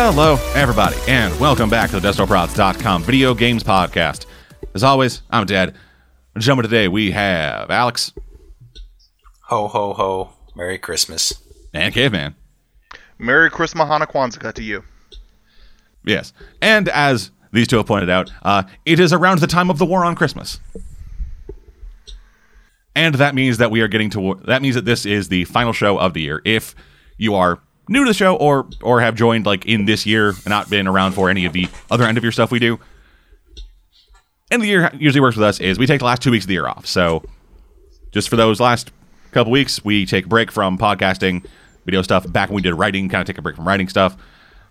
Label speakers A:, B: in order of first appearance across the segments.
A: Hello, everybody, and welcome back to the DestroProds.com video games podcast. As always, I'm Dad. Gentlemen, today we have Alex
B: Ho ho ho. Merry Christmas.
A: and Caveman.
C: Merry Christmas, Hana Kwanzaa to you.
A: Yes. And as these two have pointed out, uh, it is around the time of the war on Christmas. And that means that we are getting to that means that this is the final show of the year. If you are new to the show or or have joined like in this year and not been around for any of the other end of your stuff we do. Of the year usually works with us is we take the last two weeks of the year off. So just for those last couple weeks, we take a break from podcasting, video stuff. Back when we did writing, kind of take a break from writing stuff,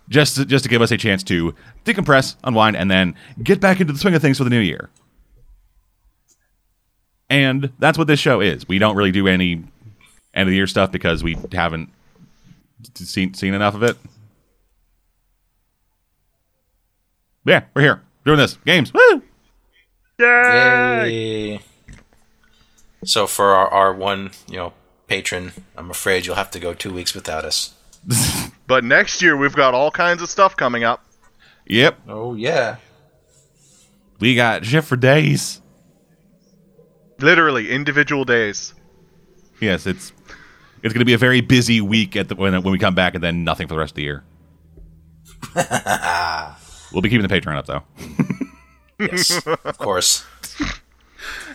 A: just to, just to give us a chance to decompress, unwind, and then get back into the swing of things for the new year. And that's what this show is. We don't really do any end of the year stuff because we haven't seen seen enough of it. Yeah, we're here doing this games. Woo!
B: Yay! So for our, our one, you know, patron, I'm afraid you'll have to go two weeks without us.
C: But next year we've got all kinds of stuff coming up.
A: Yep,
B: Oh yeah.
A: we got shit for days.
C: Literally individual days.
A: Yes, it's it's going to be a very busy week at the when when we come back, and then nothing for the rest of the year. we'll be keeping the Patreon up though.
B: Yes. of course.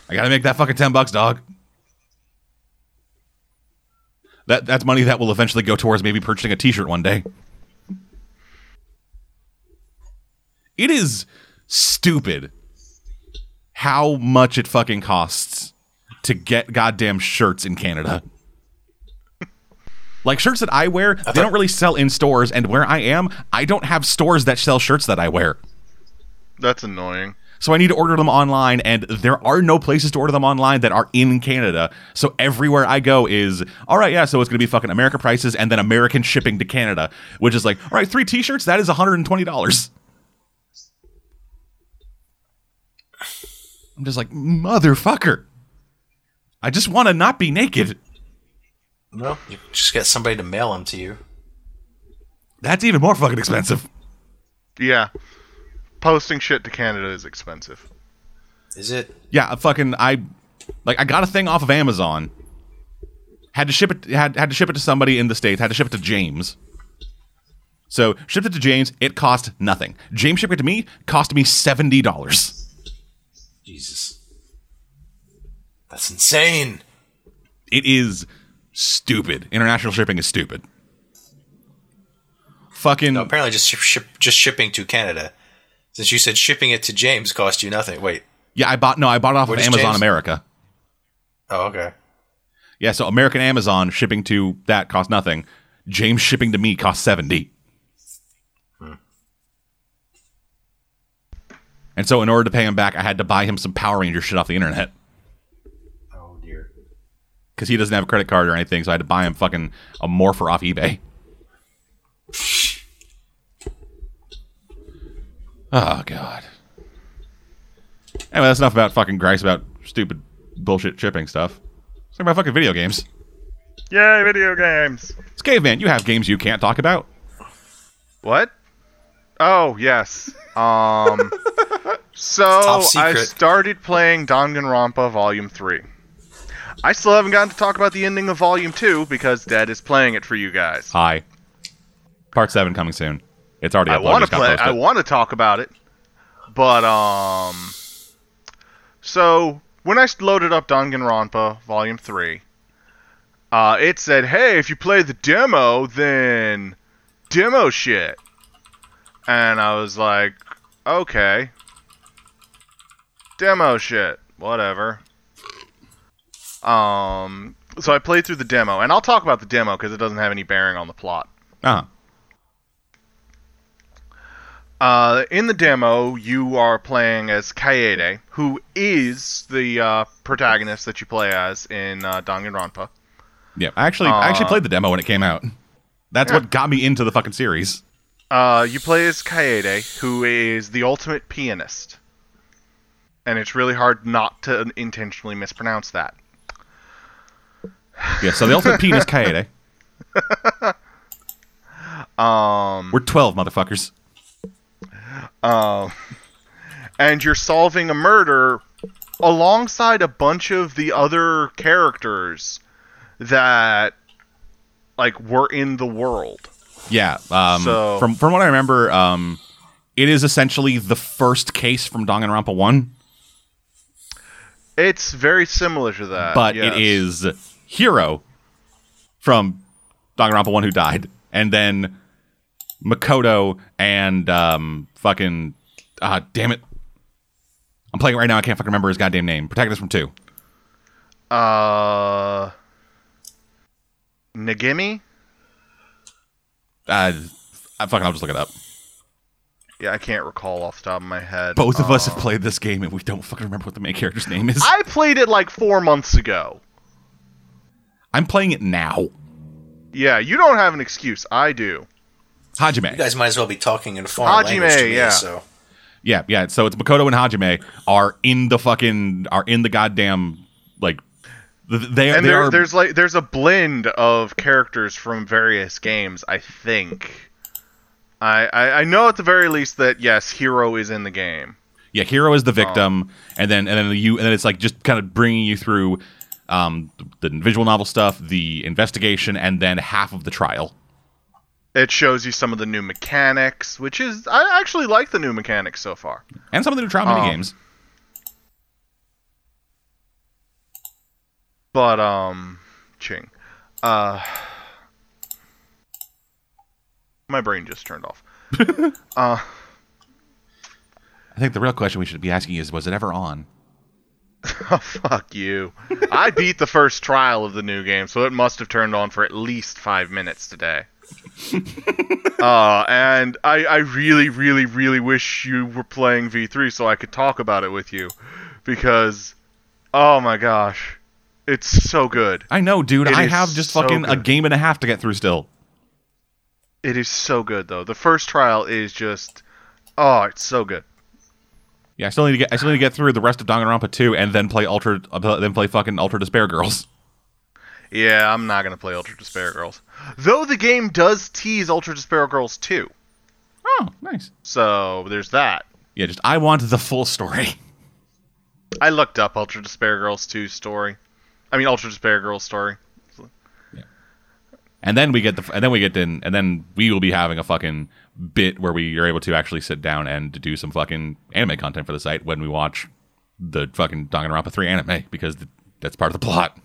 A: I got to make that fucking ten bucks, dog. That that's money that will eventually go towards maybe purchasing a T-shirt one day. It is stupid how much it fucking costs to get goddamn shirts in Canada. Like shirts that I wear, they don't really sell in stores, and where I am, I don't have stores that sell shirts that I wear.
C: That's annoying.
A: So I need to order them online, and there are no places to order them online that are in Canada. So everywhere I go is all right. Yeah, so it's going to be fucking America prices and then American shipping to Canada, which is like all right, three T-shirts that is one hundred and twenty dollars. I'm just like motherfucker. I just want to not be naked.
B: No, you just get somebody to mail them to you.
A: That's even more fucking expensive.
C: Yeah. Posting shit to Canada is expensive.
B: Is it?
A: Yeah, fucking I like I got a thing off of Amazon. Had to ship it had had to ship it to somebody in the states, had to ship it to James. So, shipped it to James, it cost nothing. James shipped it to me, cost me $70.
B: Jesus. That's insane.
A: It is stupid. International shipping is stupid. Fucking
B: No, apparently just ship, ship, just shipping to Canada. Since you said shipping it to James cost you nothing. Wait.
A: Yeah, I bought no, I bought it off
B: What
A: of Amazon
B: James?
A: America.
B: Oh, okay.
A: Yeah, so American Amazon shipping to that cost nothing. James shipping to me cost 70. Hmm. And so in order to pay him back, I had to buy him some Power Ranger shit off the internet. Because he doesn't have a credit card or anything. So I had to buy him fucking a morpher off eBay. Oh god. Anyway, that's enough about fucking Grice about stupid bullshit shipping stuff. Let's talk about fucking video games.
C: Yay, video games.
A: It's caveman. You have games you can't talk about.
C: What? Oh, yes. Um So I started playing Danganronpa Volume 3. I still haven't gotten to talk about the ending of Volume 2 because Dad is playing it for you guys.
A: Hi. Part seven coming soon. It's already
C: I want to play. I want to talk about it, but um. So when I loaded up Danganronpa Volume Three, uh, it said, "Hey, if you play the demo, then demo shit," and I was like, "Okay, demo shit, whatever." Um, so I played through the demo, and I'll talk about the demo because it doesn't have any bearing on the plot.
A: Uh-huh.
C: Uh, in the demo, you are playing as Kaede, who is the uh, protagonist that you play as in uh, Danganronpa.
A: Yeah, I actually, I actually
C: Uh,
A: played the demo when it came out. That's
C: Yeah.
A: what got me into the fucking series.
C: Uh, you play as Kaede, who is the ultimate pianist. And it's really hard not to intentionally mispronounce that.
A: Yeah, so the ultimate penis Kaede.
C: Um,
A: We're 12, motherfuckers.
C: and you're solving a murder alongside a bunch of the other characters that like were in the world.
A: Yeah. Um,
C: So-
A: from from what I remember, um, it is essentially the first case from Danganronpa One,
C: It's very similar to that,
A: but
C: yes.
A: it is Hiro from Danganronpa One who died, and then Makoto and um, fucking uh, damn it, I'm playing it right now. I can't fucking remember his goddamn name. Protagonist from two.
C: uh Nagimi?
A: Uh, I fucking I'll just look it up.
C: Yeah, I can't recall off the top of my head.
A: Both of us have played this game and we don't fucking remember what the main character's name is.
C: I played it like four months ago.
A: I'm playing it now.
C: Yeah, you don't have an excuse. I do.
A: Hajime.
B: You guys might as well be talking in a foreign
C: Hajime,
B: language to me.
C: yeah.
B: So
A: Yeah, yeah. So it's Makoto and Hajime are in the fucking are in the goddamn like th- they
C: And
A: they
C: there,
A: are
C: there's like there's a blend of characters from various games. I think. I, I I know at the very least that yes, Hiro is in the game.
A: yeah. Hiro is the um, victim, and then and then you and then it's like just kind of bringing you through um the visual novel stuff, the investigation, and then half of the trial.
C: It shows you some of the new mechanics, which is I actually like the new mechanics so far.
A: And some of the new trial
C: Oh.
A: mini games.
C: But um, Ching, uh, my brain just turned off. uh,
A: I think the real question we should be asking is, was it ever on?
C: oh, fuck you. I beat the first trial of the new game, so it must have turned on for at least five minutes today. uh, and I, I really, really, really wish you were playing V3 so I could talk about it with you. Because, oh my gosh, it's so good.
A: I know, dude.
C: It
A: I have just
C: so
A: fucking a game and a half to get through still.
C: It is so good, though. The first trial is just, oh, it's so good.
A: Yeah, I still need to get I still need to get through the rest of Danganronpa 2 and then play Ultra uh, then play fucking Ultra Despair Girls.
C: Yeah, I'm not gonna play Ultra Despair Girls. Though the game does tease Ultra Despair Girls too.
A: Oh, nice.
C: So there's that.
A: Yeah, just I want the full story.
C: I looked up Ultra Despair Girls 2 story. I mean Ultra Despair Girls story.
A: And then we get the and then we get in and then we will be having a fucking bit where we are able to actually sit down and do some fucking anime content for the site when we watch the fucking Danganronpa 3 anime because that's part of the plot.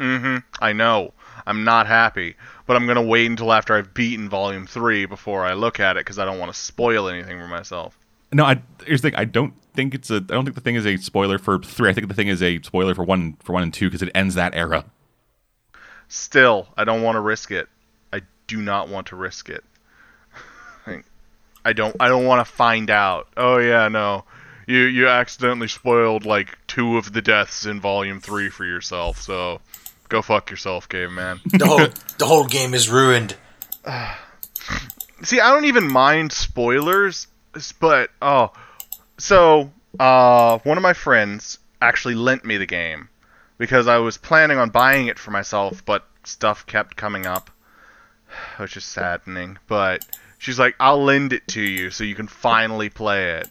A: Mhm.
C: I know. I'm not happy, but I'm gonna wait until after I've beaten Volume 3 before I look at it because I don't want to spoil anything for myself.
A: No, I here's the thing. I don't think it's a. I don't think the thing is a spoiler for three. I think the thing is a spoiler for one for one and two because it ends that era.
C: Still, I don't want to risk it. I do not want to risk it. I don't. I don't want to find out. Oh yeah, no. You you accidentally spoiled like two of the deaths in Volume Three for yourself. So go fuck yourself, caveman.
B: the whole the whole game is ruined.
C: See, I don't even mind spoilers, but oh, so uh, one of my friends actually lent me the game because I was planning on buying it for myself, but stuff kept coming up, which is saddening. But she's like, "I'll lend it to you so you can finally play it."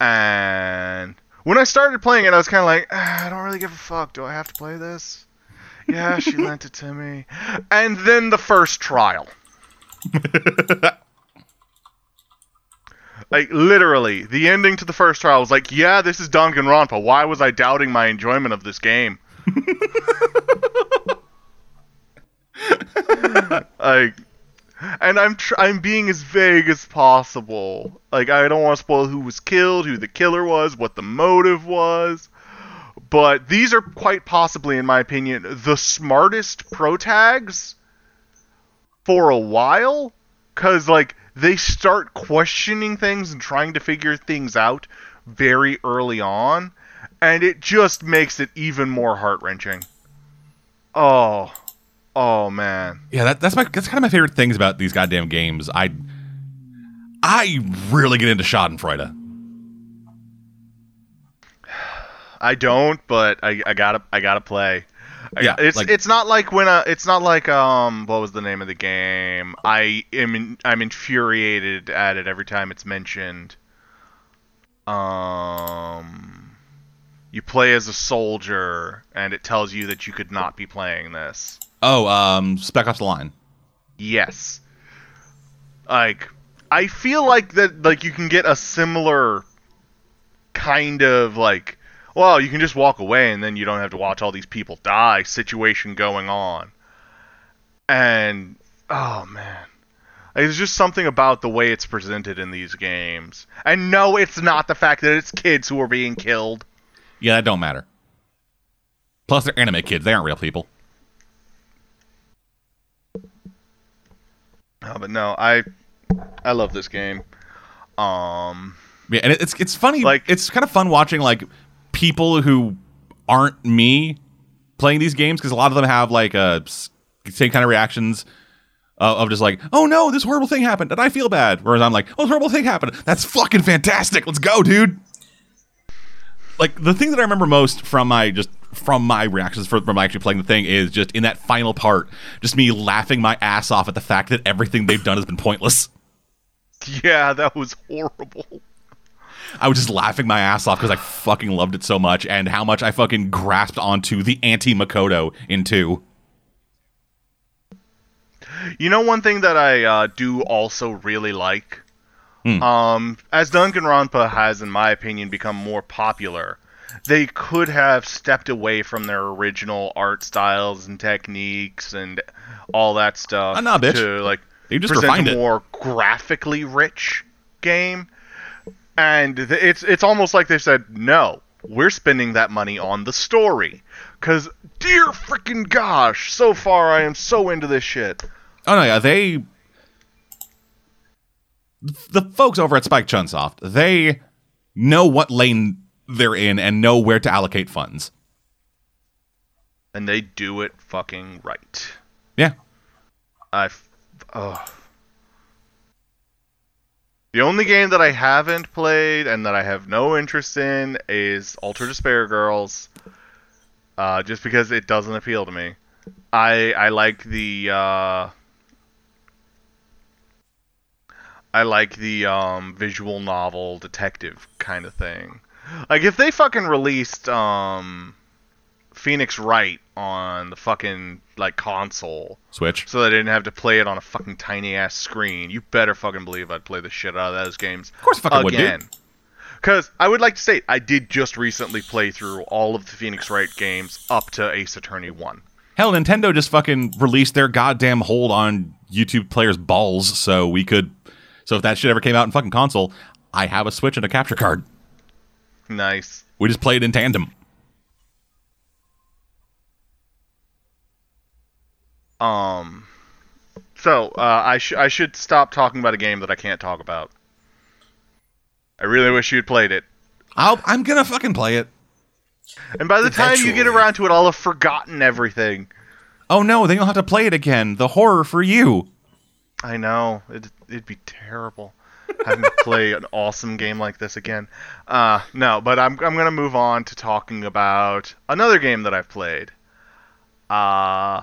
C: And when I started playing it, I was kind of like, "Ah, "I don't really give a fuck. Do I have to play this?" Yeah, she lent it to me, and then the first trial. Like literally, the ending to the first trial was like, "Yeah, this is Danganronpa. Why was I doubting my enjoyment of this game?" like, and I'm tr- I'm being as vague as possible. Like, I don't want to spoil who was killed, who the killer was, what the motive was. But these are quite possibly, in my opinion, the smartest pro tags for a while because like they start questioning things and trying to figure things out very early on and it just makes it even more heart-wrenching oh oh man
A: Yeah, that, that's my that's kind of my favorite things about these goddamn games. I I really get into Schadenfreude.
C: i don't but i, I gotta i gotta play
A: Yeah,
C: it's
A: like-
C: it's not like when a it's not like um what was the name of the game? I am in, I'm infuriated at it every time it's mentioned. Um, you play as a soldier, and it tells you that you could not be playing this.
A: Oh, um, Spec Ops: The Line.
C: Yes. Like I feel like that like you can get a similar kind of like well, you can just walk away and then you don't have to watch all these people die situation going on. And oh man. There's just something about the way it's presented in these games. And no, it's not the fact that it's kids who are being killed.
A: Yeah, that don't matter. Plus, they're anime kids; they aren't real people.
C: Oh, but no, I I love this game. Um
A: Yeah, and it's it's funny. Like it's kind of fun watching like people who aren't me playing these games because a lot of them have like uh same kind of reactions uh, of just like, oh no, this horrible thing happened and I feel bad. Whereas I'm like, oh, this horrible thing happened. That's fucking fantastic. Let's go, dude. Like the thing that I remember most from my just from my reactions for, from actually playing the thing is just in that final part, just me laughing my ass off at the fact that everything they've done has been pointless.
C: yeah, that was horrible.
A: I was just laughing my ass off because I fucking loved it so much and how much I fucking grasped onto the anti Makoto in two.
C: You know one thing that I uh, do also really like?
A: Hmm.
C: Um, as Danganronpa has, in my opinion, become more popular, they could have stepped away from their original art styles and techniques and all that stuff
A: Ah, nah, bitch.
C: to like
A: They just
C: present a
A: it.
C: more graphically rich game. And th- it's it's almost like they said, no, we're spending that money on the story. Cause dear freaking gosh, so far I am so into this shit.
A: Oh no, yeah, they the folks over at Spike Chunsoft, they know what lane they're in and know where to allocate funds.
C: and they do it fucking right.
A: Yeah.
C: I oh. The only game that I haven't played and that I have no interest in is Ultra Despair Girls, uh, just because it doesn't appeal to me. I I like the uh, I like the um, visual novel detective kind of thing. Like if they fucking released um, Phoenix Wright on the fucking like console,
A: Switch.
C: so that I didn't have to play it on a fucking tiny ass screen. You better fucking believe I'd play the shit out of those games. Of
A: course I fucking would, dude.
C: again. Because I would like to state, I did just recently play through all of the Phoenix Wright games up to Ace Attorney 1.
A: Hell, Nintendo just fucking released their goddamn hold on YouTube players' balls so we could so if that shit ever came out in fucking console, I have a Switch and a capture card.
C: Nice.
A: We just played in tandem.
C: Um. So uh, I sh- I should stop talking about a game that I can't talk about. I really wish you'd played it.
A: I'll, I'm gonna fucking play it.
C: And by the time you get around to it, I'll have forgotten everything.
A: Oh no, then you'll have to play it again. The horror for you.
C: I know. It'd be terrible having to play an awesome game like this again. Uh, no, but I'm, I'm going to move on to talking about another game that I've played. Uh,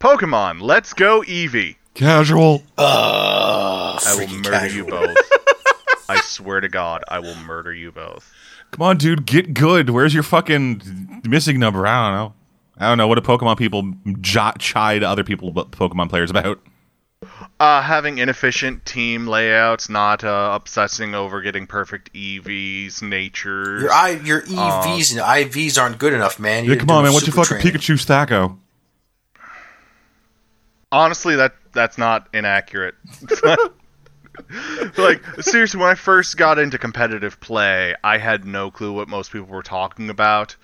C: Pokemon Let's Go Eevee.
A: Casual.
B: Uh,
C: I will
B: freaking
C: murder you both. I swear to God, I will murder you both.
A: Come on, dude, get good. Where's your fucking missing number? I don't know. I don't know. What do Pokemon people j- chide other people, but Pokemon players about?
C: Uh, having inefficient team layouts, not uh, obsessing over getting perfect EVs, natures.
B: Your I, your EVs and IVs aren't good enough, man.
A: Yeah,
B: You're
A: come on, man. What's your fucking
B: training.
A: Pikachu Stacko?
C: honestly that that's not inaccurate like seriously when i first got into competitive play i had no clue what most people were talking about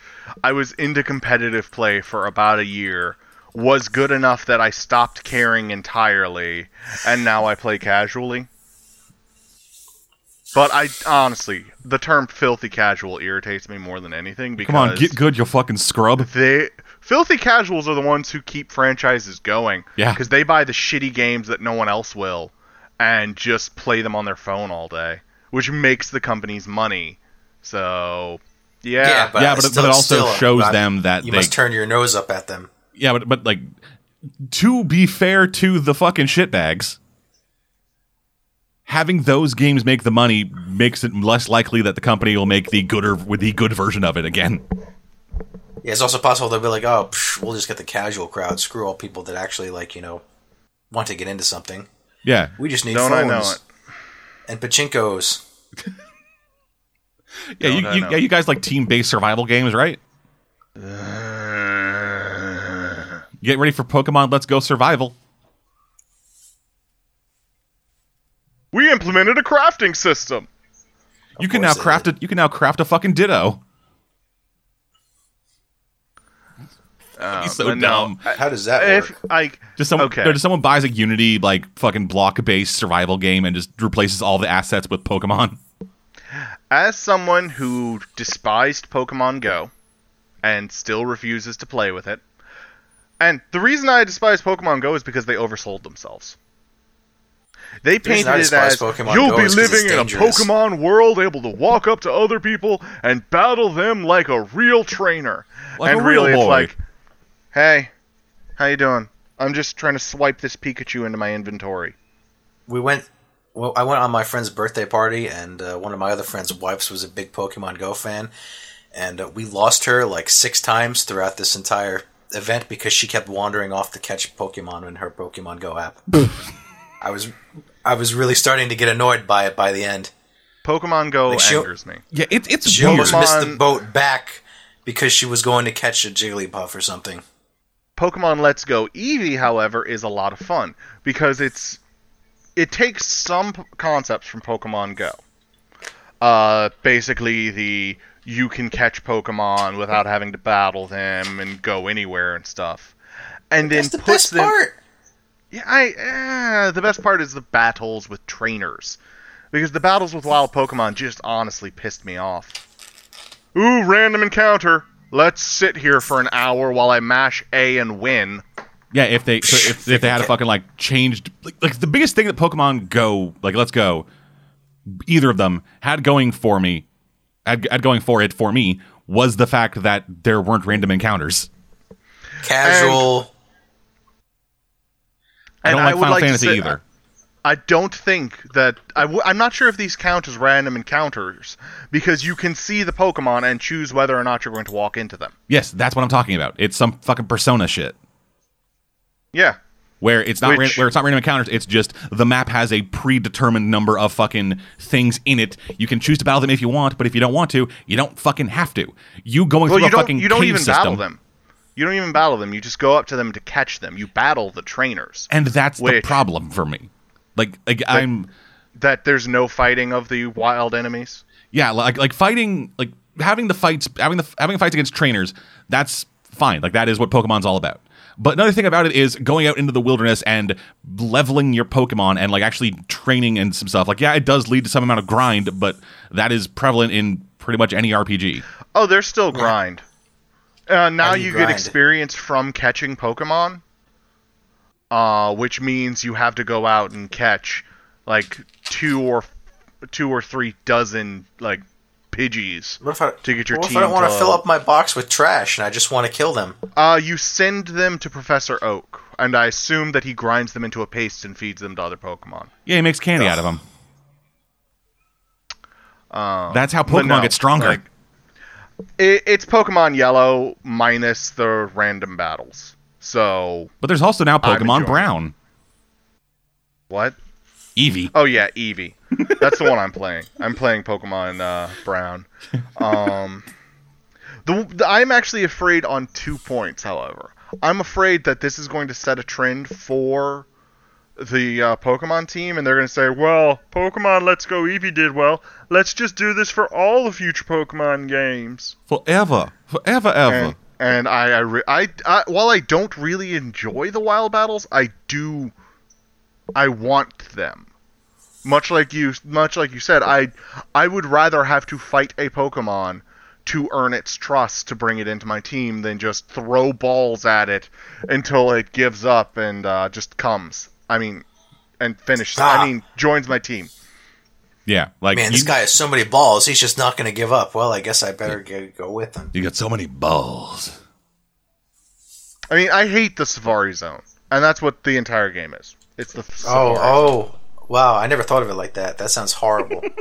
C: i was into competitive play for about a year was good enough that i stopped caring entirely and now i play casually but i honestly the term filthy casual irritates me more than anything because
A: Come on, get good, you fucking scrub.
C: they filthy casuals are the ones who keep franchises going.
A: Yeah.
C: because they buy the shitty games that no one else will, and just play them on their phone all day, which makes the companies money. So, Yeah.
B: Yeah, but
A: yeah, but,
B: still-
A: but it also
B: still,
A: shows them that
B: You
A: they
B: must turn your nose up at them.
A: Yeah, but but like to be fair to the fucking shitbags, having those games make the money makes it less likely that the company will make the gooder with the good version of it again.
B: Yeah, it's also possible they'll be like, oh, psh, we'll just get the casual crowd. Screw all people that actually like you know want to get into something.
A: Yeah,
B: We just need
C: Don't I
B: phones
C: know it?
B: and pachinkos.
A: yeah, you, you, yeah. You guys like team-based survival games, right? Get ready for Pokemon Let's Go Survival.
C: We implemented a crafting system.
A: You can now craft it. You can now craft a fucking Ditto. Uh, He's so
C: but no,
A: dumb.
B: Uh, How does that
C: If
B: work?
C: I
A: Just someone,
C: okay.
A: no, just someone buys a Unity like fucking block-based survival game and just replaces all the assets with Pokemon.
C: as someone who despised Pokemon Go and still refuses to play with it, and the reason I despise Pokemon Go is because they oversold themselves. They painted
B: I
C: it as
B: Pokemon
C: you'll
B: Go
C: be
B: is 'cause it's
C: living in a. Pokemon world, able to walk up to other people and battle them like a real trainer.
A: Like
C: and
A: a real
C: really,
A: boy.
C: it's like, hey, how you doing? I'm just trying to swipe this Pikachu into my inventory.
B: we went. Well, I went on my friend's birthday party, and uh, one of my other friends' wives was a big Pokemon Go fan, and uh, we lost her like six times throughout this entire event because she kept wandering off to catch Pokemon in her Pokemon Go app. I was, I was really starting to get annoyed by it by the end.
C: Pokemon Go
B: Like, she'll-
C: angers me.
A: Yeah, it, it's
B: She
A: weird.
B: almost missed the boat back because she was going to catch a Jigglypuff or something.
C: Pokemon Let's Go Eevee, however, is a lot of fun because it's it takes some p- concepts from Pokemon Go. Uh, basically, the you can catch Pokemon without having to battle them and go anywhere and stuff, and then
B: That's the
C: puts
B: best
C: them.
B: part.
C: Yeah, I eh, the best part is the battles with trainers, because the battles with wild Pokemon just honestly pissed me off. Ooh, random encounter. Let's sit here for an hour while I mash A and win.
A: Yeah, if they so if, if they had a fucking like changed like, like the biggest thing that Pokemon Go like Let's Go, either of them had going for me, had, had going for it for me was the fact that there weren't random encounters.
B: Casual.
A: I don't
C: And
A: like
C: I
A: Final
C: like
A: Fantasy
C: say-
A: either.
C: I don't think that I w- I'm not sure if these count as random encounters because you can see the Pokemon and choose whether or not you're going to walk into them.
A: Yes, that's what I'm talking about. It's some fucking Persona shit
C: Yeah,
A: where it's not ran-
C: Which-
A: where it's not random encounters. It's just the map has a predetermined number of fucking things in it. You can choose to battle them if you want, but if you don't want to, you don't fucking have to. You going
C: well,
A: through
C: you
A: a fucking
C: you don't even
A: system,
C: battle them. You don't even battle them. You just go up to them to catch them. You battle the trainers.
A: and that's the problem for me. Like, like I'm.
C: That there's no fighting of the wild enemies.
A: yeah like like fighting like having the fights having the having fights against trainers that's fine like that is what pokemon's all about but another thing about it is going out into the wilderness and leveling your pokemon and like actually training and some stuff. Like yeah it does lead to some amount of grind but that is prevalent in pretty much any rpg
C: Oh, there's still grind. Uh, now
B: How you
C: you get experience from catching Pokemon, uh, which means you have to go out and catch like two or two or three dozen like Pidgeys.
B: What if I,
C: To get your
B: what if
C: team
B: I don't want
C: to-
B: to fill up my box with trash and I just want to kill them?
C: Uh, you send them to Professor Oak, and I assume that he grinds them into a paste and feeds them to other Pokemon.
A: yeah he makes candy out of them
C: Uh,
A: that's how pokemon
C: no,
A: get stronger
C: like, it, it's Pokemon Yellow minus the random battles. So
A: but there's also now
C: I'm
A: pokemon
C: enjoying
A: brown
C: what?
A: eevee
C: Oh yeah, Eevee. That's the one I'm playing. I'm playing Pokemon uh, Brown. Um, the, the I'm actually afraid on two points. However, I'm afraid that this is going to set a trend for the uh, Pokemon team, and they're going to say, "Well, Pokemon Let's Go Eevee did well. Let's just do this for all the future Pokemon games."
A: forever forever ever
C: And, and I, I, re- I, I, while I don't really enjoy the wild battles, I do, I want them. Much like you, much like you said, I, I would rather have to fight a Pokemon to earn its trust to bring it into my team than just throw balls at it until it gives up and uh, just comes. I mean, and finishes.
B: Ah.
C: I mean, joins my team.
A: Yeah, like
B: Man, this
A: you,
B: guy has so many balls. He's just not going to give up. Well, I guess I better go, go with him.
A: you got so many balls.
C: I mean, I hate the Safari Zone, and that's what the entire game is. It's the
B: Oh,
C: Safari Zone.
B: Wow! I never thought of it like that. That sounds horrible.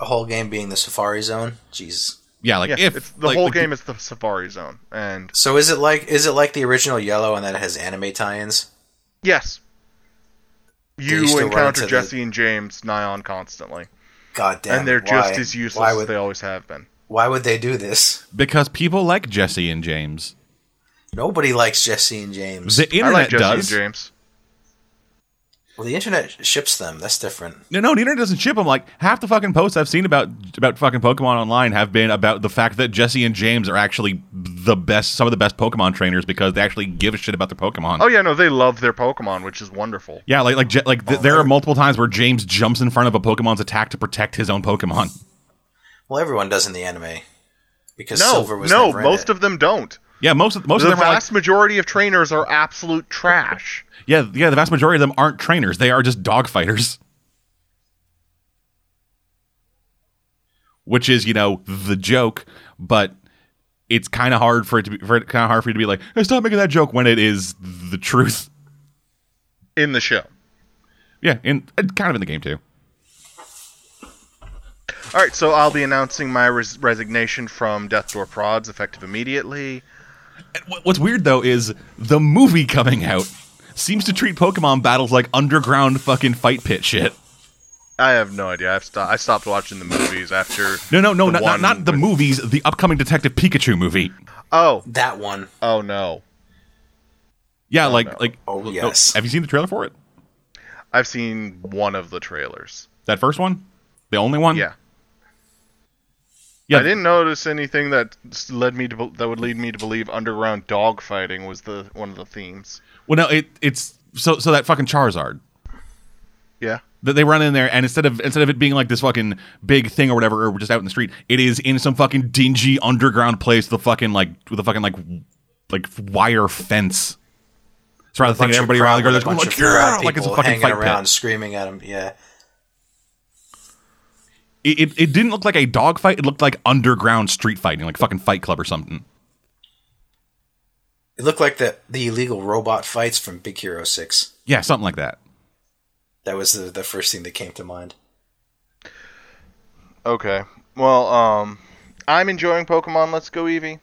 B: A whole game being the Safari Zone. Jeez.
A: Yeah, like
C: Yeah,
A: if
C: it's, the
A: like,
C: whole
A: like,
C: game is the Safari Zone, and
B: So is it like is it like the original Yellow and that it has anime tie-ins?
C: yes,
B: you
C: you encounter
B: into the-
C: Jessie and James Nyan constantly,
B: God damn.
C: and they're
B: why?
C: just as useless
B: Why
C: as
B: would
C: they always have been.
B: Why would they do this?
A: because people like Jessie and James.
B: Nobody likes Jessie and James.
A: The
C: I
A: internet
C: like Jessie
A: does.
C: and James.
B: Well, the internet ships them. That's different.
A: No, no, the internet doesn't ship them. Like half the fucking posts I've seen about about fucking Pokemon online have been about the fact that Jessie and James are actually the best, some of the best Pokemon trainers because they actually give a shit about their Pokemon.
C: Oh yeah, no, they love their Pokemon, which is wonderful.
A: Yeah, like like like th- oh, there are multiple times where James jumps in front of a Pokemon's attack to protect his own Pokemon.
B: Well, everyone does in the anime because
C: No,
B: Silver was
C: no,
B: never in
C: most
B: it.
C: of them don't.
A: Yeah, most of most
C: The
A: of them are like,
C: vast majority of trainers are absolute trash.
A: Yeah, yeah. The vast majority of them aren't trainers; they are just dog fighters. Which is, you know, the joke, but it's kind of hard for it to be for kind of hard for you to be like, hey, stop making that joke when it is the truth.
C: in the show.
A: Yeah, and and uh, kind of in the game too.
C: All right, so I'll be announcing my res- resignation from Death Door Prods effective immediately.
A: What's weird though is the movie coming out seems to treat Pokemon battles like underground fucking fight pit shit.
C: I have no idea. I've sto- I stopped watching the movies after.
A: No, no, no,
C: the
A: not, not, not the
C: with-
A: movies. The upcoming Detective Pikachu movie.
C: Oh,
B: that one.
C: oh no!
A: Yeah, oh, like
C: no.
A: like.
B: Oh, yes.
A: Have you seen the trailer for it?
C: I've seen one of the trailers.
A: That first one, the only one.
C: Yeah,
A: yeah.
C: I didn't notice anything that led me to be- that would lead me to believe underground dogfighting was the one of the themes.
A: Well, no, it it's so so that fucking Charizard
C: Yeah.
A: that they run in there, and instead of instead of it being like this fucking big thing or whatever, or just out in the street, it is in some fucking dingy underground place. The fucking like with a fucking like like wire fence. So rather than
B: Bunch
A: everybody around the
B: crowd
A: girl,
B: with
A: they're
B: a
A: like,
B: of crowd
A: yeah, like it's a fucking
B: hanging
A: fight
B: around,
A: pit.
B: screaming at him. Yeah.
A: It, it it didn't look like a dog fight. It looked like underground street fighting, like fucking Fight Club or something.
B: It looked like the the illegal robot fights from Big Hero Six.
A: Yeah, something like that.
B: That was the, the first thing that came to mind.
C: Okay. Well, um, I'm enjoying Pokemon Let's Go Eevee.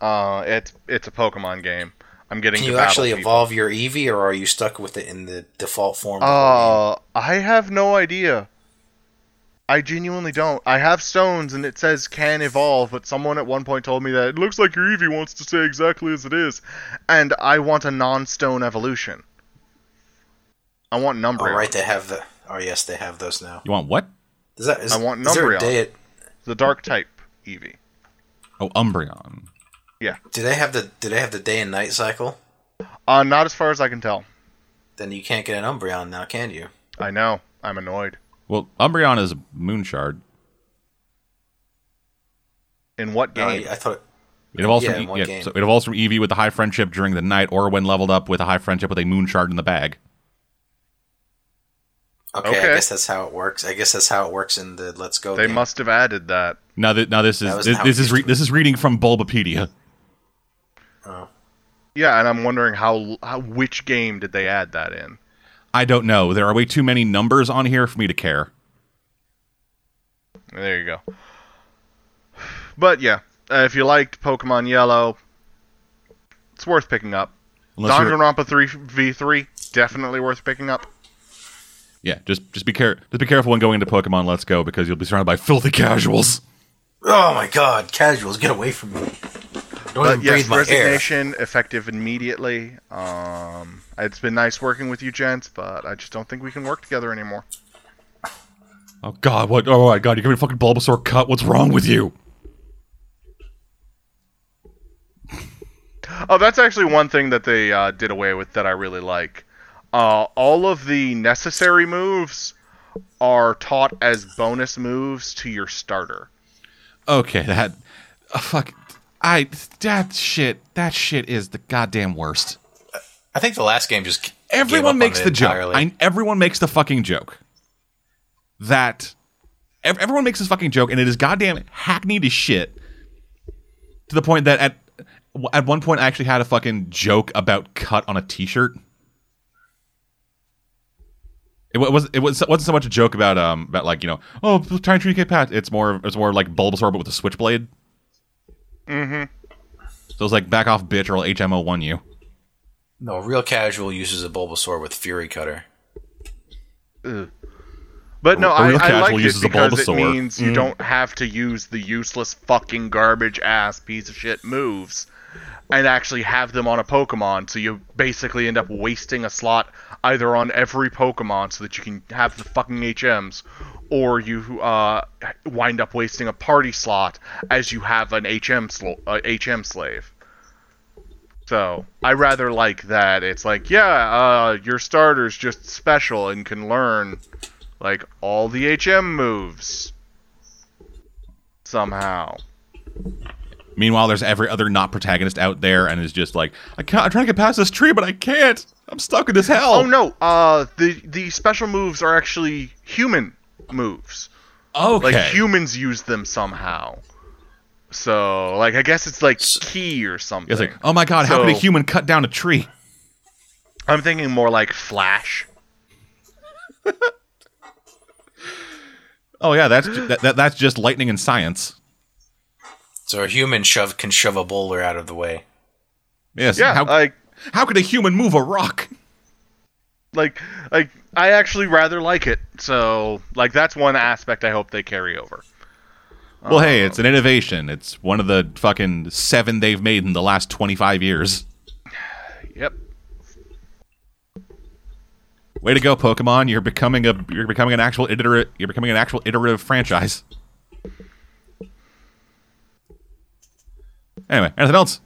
C: Uh, it's it's a Pokemon game. I'm getting.
B: Can you actually
C: people.
B: evolve your Eevee, or are you stuck with it in the default form? of?
C: Uh, I have no idea. I genuinely don't. I have stones and it says can evolve, but someone at one point told me that it looks like your Eevee wants to stay exactly as it is, and I want a non-stone evolution. I want
B: Oh, right, they have the. Oh, yes, they have those now.
A: You want what?
B: Is that? Is,
C: I want
B: is there a
C: Numbreon.
B: day?
C: The Dark type Eevee.
A: Oh, Umbreon.
C: Yeah.
B: Do they have the? Do they have the day and night cycle?
C: Uh, not as far as I can tell.
B: Then you can't get an Umbreon now, can you?
C: I know. I'm annoyed.
A: Well, Umbreon is a moon shard.
C: In what
B: No,
C: game?
B: I thought.
A: It evolves
B: Yeah,
A: from
B: in one
A: yeah,
B: game.
A: so it evolves from Eevee with the high friendship during the night, or when leveled up with a high friendship with a moon shard in the bag.
B: Okay,
C: Okay.
B: I guess that's how it works. I guess that's how it works in the Let's Go.
C: they
B: game.
C: must have added that.
A: Now that now this is
B: was
A: this,
B: how
A: this
B: it
A: is re- this is reading from Bulbapedia.
B: Oh.
C: Yeah, and I'm wondering how, how which game did they add that in?
A: I don't know. There are way too many numbers on here for me to care.
C: There you go. But yeah, uh, if you liked Pokemon Yellow, it's worth picking up.
A: Unless you're,
C: Danganronpa 3 v3 definitely worth picking up.
A: yeah, just just be care just be careful when going into Pokemon Let's Go because you'll be surrounded by filthy casuals.
B: Oh my God! Casuals, get away from me! Don't
C: But
B: even
C: yes,
B: breathe my air.
C: resignation effective immediately. Um, it's been nice working with you, gents, but I just don't think we can work together anymore.
A: Oh God, what? Oh my God, you're giving me a fucking Bulbasaur cut. What's wrong with you?
C: Oh, that's actually one thing that they uh, did away with that I really like. Uh, all of the necessary moves are taught as bonus moves to your starter.
A: Okay, that oh, fuck. I that shit that shit is the goddamn worst.
B: I think the last game just
A: everyone
B: on
A: makes the joke. I, everyone makes the fucking joke that ev- everyone makes this fucking joke, and it is goddamn hackneyed as shit. To the point that at at one point I actually had a fucking joke about cut on a T-shirt. It was it was wasn't so much a joke about um about like you know oh trying to treat Pat. It's more it's more like Bulbasaur but with a switchblade.
C: Mm-hmm.
A: So it's like back off, bitch, or I'll HMO one you.
B: No, real casual uses a Bulbasaur with Fury Cutter.
C: But no,
A: A
C: I,
A: real
C: I
A: casual
C: like it
A: uses a
C: because it means you don't have to use the useless fucking garbage ass piece of shit moves and actually have them on a Pokemon. So you basically end up wasting a slot either on every Pokemon so that you can have the fucking HMs, or you uh, wind up wasting a party slot as you have an HM sl- uh, HM slave. So I rather like that. It's like, yeah, uh, your starter's just special and can learn like all the HM moves somehow.
A: Meanwhile, there's every other not protagonist out there, and is just like, I can't, I'm trying to get past this tree, but I can't. I'm stuck in this hell.
C: Oh no, uh, the the special moves are actually human moves.
A: Okay.
C: Like humans use them somehow. So like I guess it's like key or something.
A: it's like, oh my god, how could a human cut down a tree?
C: I'm thinking more like Flash.
A: Oh yeah, that's that, that, that's just lightning and science.
B: So a human shove can shove a boulder out of the way.
A: Yes.
C: Yeah,
A: How,
C: like
A: how could a human move a rock?
C: like like I actually rather like it. So like that's one aspect I hope they carry over.
A: Well, hey, it's um, an innovation. It's one of the fucking seven they've made in the last 25 years.
C: Yep.
A: Way to go, Pokemon! You're becoming a you're becoming an actual iterative you're becoming an actual iterative franchise. Anyway, anything else?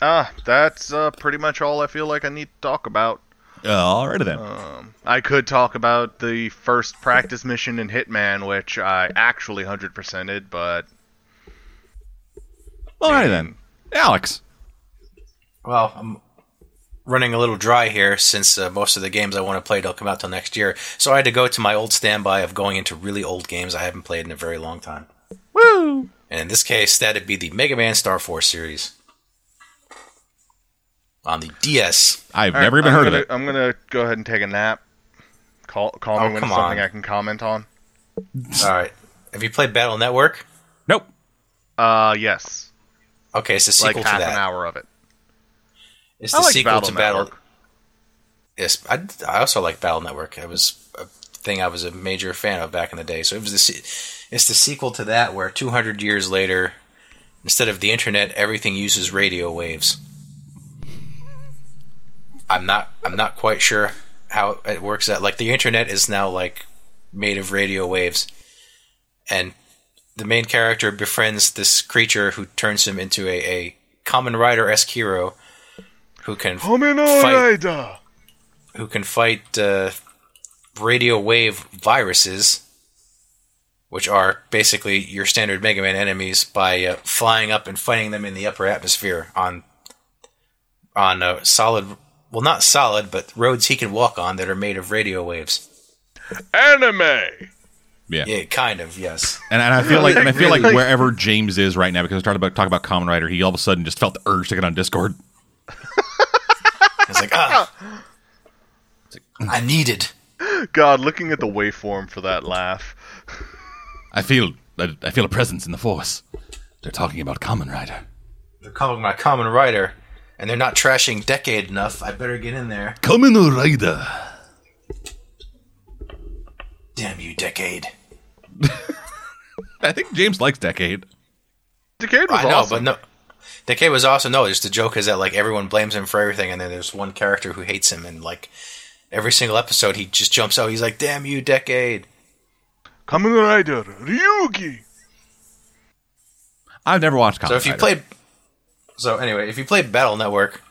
C: Ah, that's uh, pretty much all I feel like I need to talk about.
A: Uh, alrighty then.
C: Um, I could talk about the first practice mission in Hitman, which I actually 100%ed, but
A: alrighty then. Alex.
B: Well, I'm running a little dry here since uh, most of the games I want to play don't come out till next year. So I had to go to my old standby of going into really old games I haven't played in a very long time.
A: Woo!
B: And in this case, that'd be the Mega Man Star Force series on the DS.
A: I've
C: All right,
A: never even
C: I'm
A: heard
C: gonna,
A: of it.
C: I'm gonna go ahead and take a nap. Call call
B: Oh,
C: me when it's something
B: on.
C: I can comment on.
B: All right. Have you played Battle Network?
A: Nope.
C: Uh, yes,
B: Okay, it's the
C: like
B: sequel
C: half
B: to
C: an hour of it.
B: It's
C: I
B: the
C: like
B: sequel
C: Battle
B: to Battle.
C: Network.
B: Yes, I, I also like Battle Network. It was a thing I was a major fan of back in the day. So it was the it's the sequel to that where 200 years later, instead of the internet, everything uses radio waves. I'm not I'm not quite sure how it works. That like the internet is now like made of radio waves, and the main character befriends this creature who turns him into a, a Kamen Rider esque hero who can fight who can fight uh, radio wave viruses, which are basically your standard Mega Man enemies, by uh, flying up and fighting them in the upper atmosphere on on uh, solid, well, not solid, but roads he can walk on that are made of radio waves.
C: Anime.
A: Yeah.
B: Yeah, kind of, yes.
A: And, and I feel like and I feel like wherever James is right now, because I started about talk about Kamen Rider, he all of a sudden just felt the urge to get on Discord.
B: It's like ah, I needed.
C: God, looking at the waveform for that laugh.
A: I feel I, I feel a presence in the force. They're talking about Kamen Rider.
B: They're calling my Kamen Rider, and they're not trashing Decade enough. I better get in there.
A: Kamen Rider.
B: Damn you, Decade.
A: I think James likes Decade.
C: Decade was
B: I know,
C: awesome.
B: but no. Decade was awesome. No, just the joke is that like everyone blames him for everything, and then there's one character who hates him, and like every single episode he just jumps out. He's like, "Damn you, Decade!"
C: Kamen Rider Ryugi.
A: I've never watched
B: So if you
A: Rider.
B: played, so anyway, if you played Battle Network,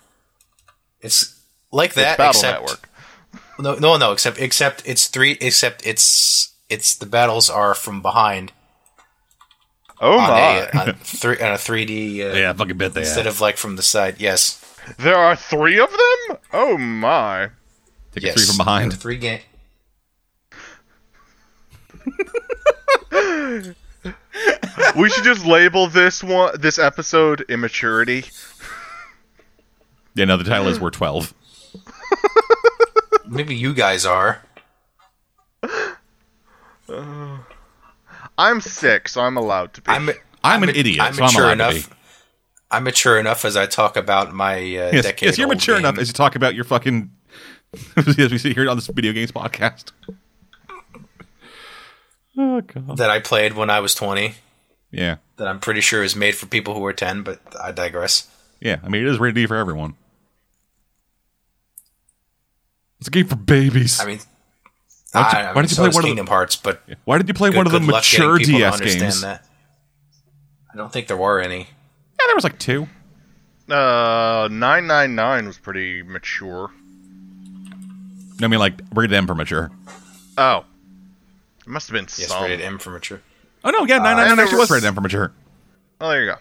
B: it's like that.
C: Battle
B: except,
C: Network.
B: No, no, no. Except, except it's three. Except it's it's the battles are from behind
C: Oh
B: on
C: my!
B: a, on three on a three D. Uh,
A: yeah, fucking bet they
B: Instead
A: have.
B: of like from the side, yes.
C: there are three of them. Oh my!
A: Take
B: Yes,
A: three from behind.
B: Three game.
C: we should just label this one, this episode, immaturity.
A: Yeah, no, the title is We're 12.
B: Maybe you guys are.
C: I'm sick, so I'm allowed to be.
B: I'm.
A: I'm an
B: ma-
A: idiot,
B: I'm
A: so I'm
B: mature
A: allowed to
B: enough. I'm mature enough as I talk about my uh,
A: Yes,
B: decade.
A: yes, you're
B: old
A: mature
B: game.
A: enough as you talk about your fucking. as we sit here on this video games podcast. Oh, God.
B: that I played when I was 20.
A: Yeah.
B: That I'm pretty sure is made for people who are 10, but I digress.
A: Yeah, I mean, it is rated D for everyone. It's a game for babies.
B: I mean,
A: Why did you-
B: I, I
A: why
B: mean,
A: did you
B: so
A: play
B: is
A: one of the-
B: Kingdom Hearts, but
A: Why did you play
B: good,
A: one of the
B: good luck getting
A: mature
B: people
A: DS games?
B: That. I don't think there were any.
A: Yeah, there was like two.
C: Uh, 999 was pretty mature.
A: No, I mean, like, rated M for mature.
C: Oh. It must have been
B: Yes,
C: some.
B: rated M for mature.
A: Oh, no, yeah, 999
C: and
A: actually was
C: was-
A: rated M for mature.
C: Oh, there you go.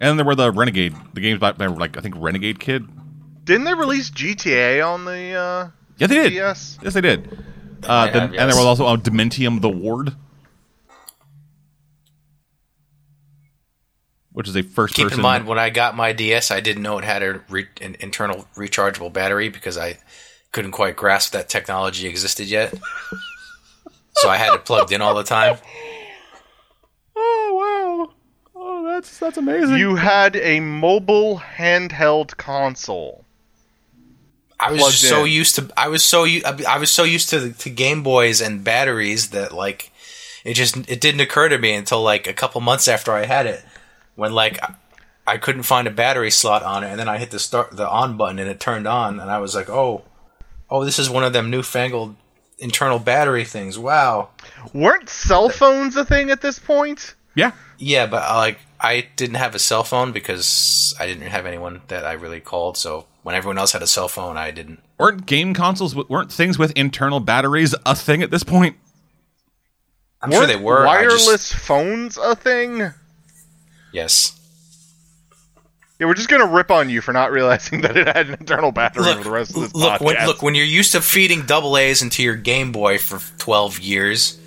A: And there were the Renegade, the games by, by like, I think Renegade Kid.
C: Didn't they release GTA on the uh,
A: Yeah, they did.
C: DS?
A: Yes, they did. Uh, the-
B: have,
A: And there was also uh, Dementium the Ward, which is a first
B: Keep
A: person.
B: in mind, when I got my DS, I didn't know it had a re- an internal rechargeable battery because I couldn't quite grasp that technology existed yet. so I had it plugged in all the time.
A: Oh wow! Oh, that's that's amazing.
C: You had a mobile handheld console.
B: I was so
C: in.
B: used to I was so u- I was so used to to Game Boys and batteries that like it just it didn't occur to me until like a couple months after I had it when like I- I couldn't find a battery slot on it and then I hit the start the on button and it turned on and I was like oh oh this is one of them newfangled internal battery things wow
C: Weren't cell phones a thing at this point?
A: yeah,
B: yeah but uh, like I didn't have a cell phone because I didn't have anyone that I really called so when everyone else had a cell phone I didn't
A: weren't game consoles weren't things with internal batteries a thing at this point?
B: I'm sure
C: Weren't
B: they were I just-
C: wireless phones a thing?
B: yes
C: Yeah, we're just gonna rip on you for not realizing that it had an internal battery
B: look,
C: for the rest of this
B: look,
C: podcast.
B: when, look, when you're used to feeding double A's into your Game Boy for 12 years,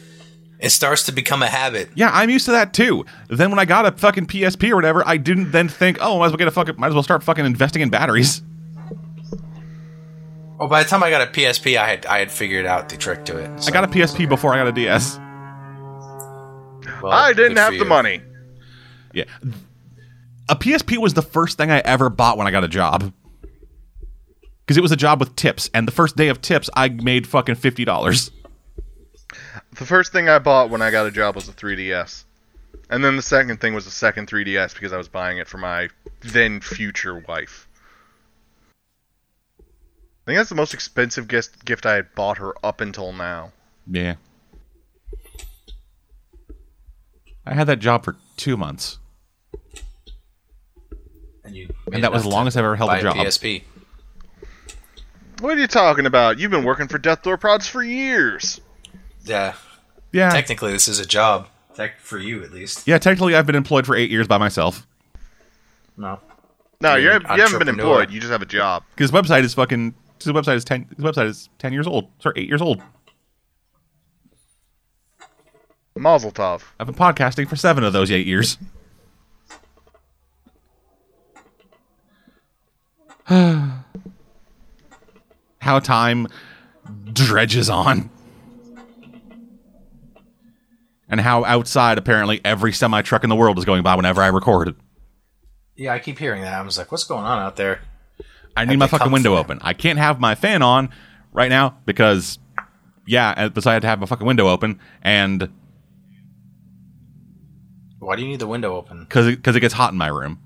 B: it starts to become a habit.
A: Yeah, I'm used to that too. Then when I got a fucking PSP or whatever, I didn't then think, oh, might as well get a fucking, might as well start fucking investing in batteries.
B: Oh, by the time I got a PSP, I had I had figured out the trick to it.
A: I got a PSP before I got a DS.
B: Well,
C: I didn't have the money.
A: Yeah, a PSP was the first thing I ever bought when I got a job. Because it was a job with tips, and the first day of tips, I made fucking fifty dollars.
C: The first thing I bought when I got a job was a 3DS. And then the second thing was a second 3DS because I was buying it for my then future wife. I think that's the most expensive gift gift I had bought her up until now.
A: Yeah. I had that job for two months,
B: And,
A: that was the longest I've ever held a job.
B: PSP.
C: What are you talking about? You've been working for Death Door Prods for years.
B: Yeah,
A: Yeah,
B: technically, this is a job. Tech for you, at least.
A: yeah. Technically, I've been employed for eight years by myself.
B: No.
C: No,
B: You're
C: you're, you haven't been employed. You just have a job.
A: Because his website is fucking. His website is ten. His website is ten years old. Sorry, eight years old.
C: Mazel tov.
A: I've been podcasting for seven of those eight years. How time dredges on. And how outside, apparently, every semi truck in the world is going by whenever I record.
B: Yeah, I keep hearing that. I was like, what's going on out there?
A: I need my fucking window open. I can't have my fan on right now because, yeah, I had to have my fucking window open, and
B: Why do you need the window open?
A: because it, 'cause it gets hot in my room.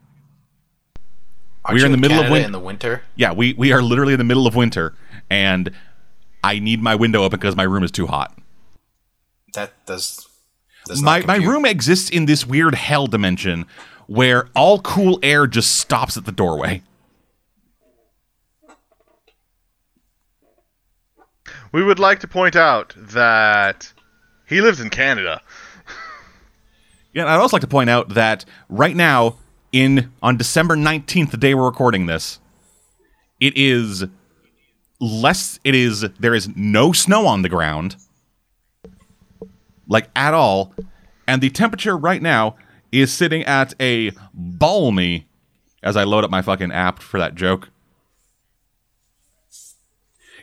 B: Aren't
A: We are
B: you
A: in the middle of
B: Canada
A: win-
B: in the winter.
A: Yeah, we we are literally in the middle of winter, and I need my window open because my room is too hot.
B: That does. does
A: My
B: not
A: my room exists in this weird hell dimension where all cool air just stops at the doorway.
C: We would like to point out that he lives in Canada.
A: Yeah, and I'd also like to point out that right now, in on December nineteenth, the day we're recording this, it is less it is there is no snow on the ground like at all and the temperature right now is sitting at a balmy as i load up my fucking app for that joke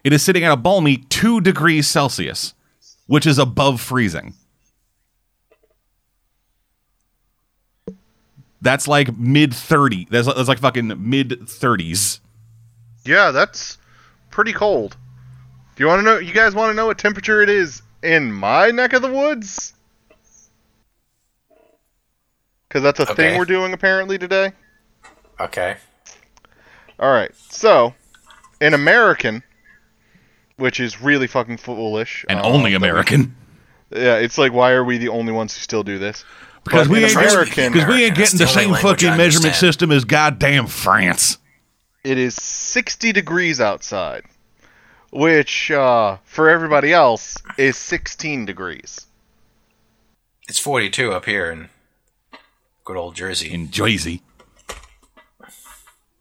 A: it is sitting at a balmy 2 degrees celsius which is above freezing that's like mid 30 that's, that's like fucking mid 30s
C: Yeah, that's pretty cold. Do you want to know? You guys want to know what temperature it is in my neck of the woods? Because that's a
B: Okay.
C: thing we're doing apparently today.
B: Okay.
C: All right, so in American, which is really fucking foolish,
A: and
C: uh,
A: only
C: that we-
A: american
C: Yeah, it's like why are we the only ones who still do this?
A: Because we ain't
C: American,
A: because we ain't getting the
B: the
A: same fucking
B: I
A: measurement
B: understand.
A: system as goddamn France.
C: it is 60 degrees outside, which uh, for everybody else is 16 degrees.
B: It's 42 up here in good old Jersey.
A: In Jersey.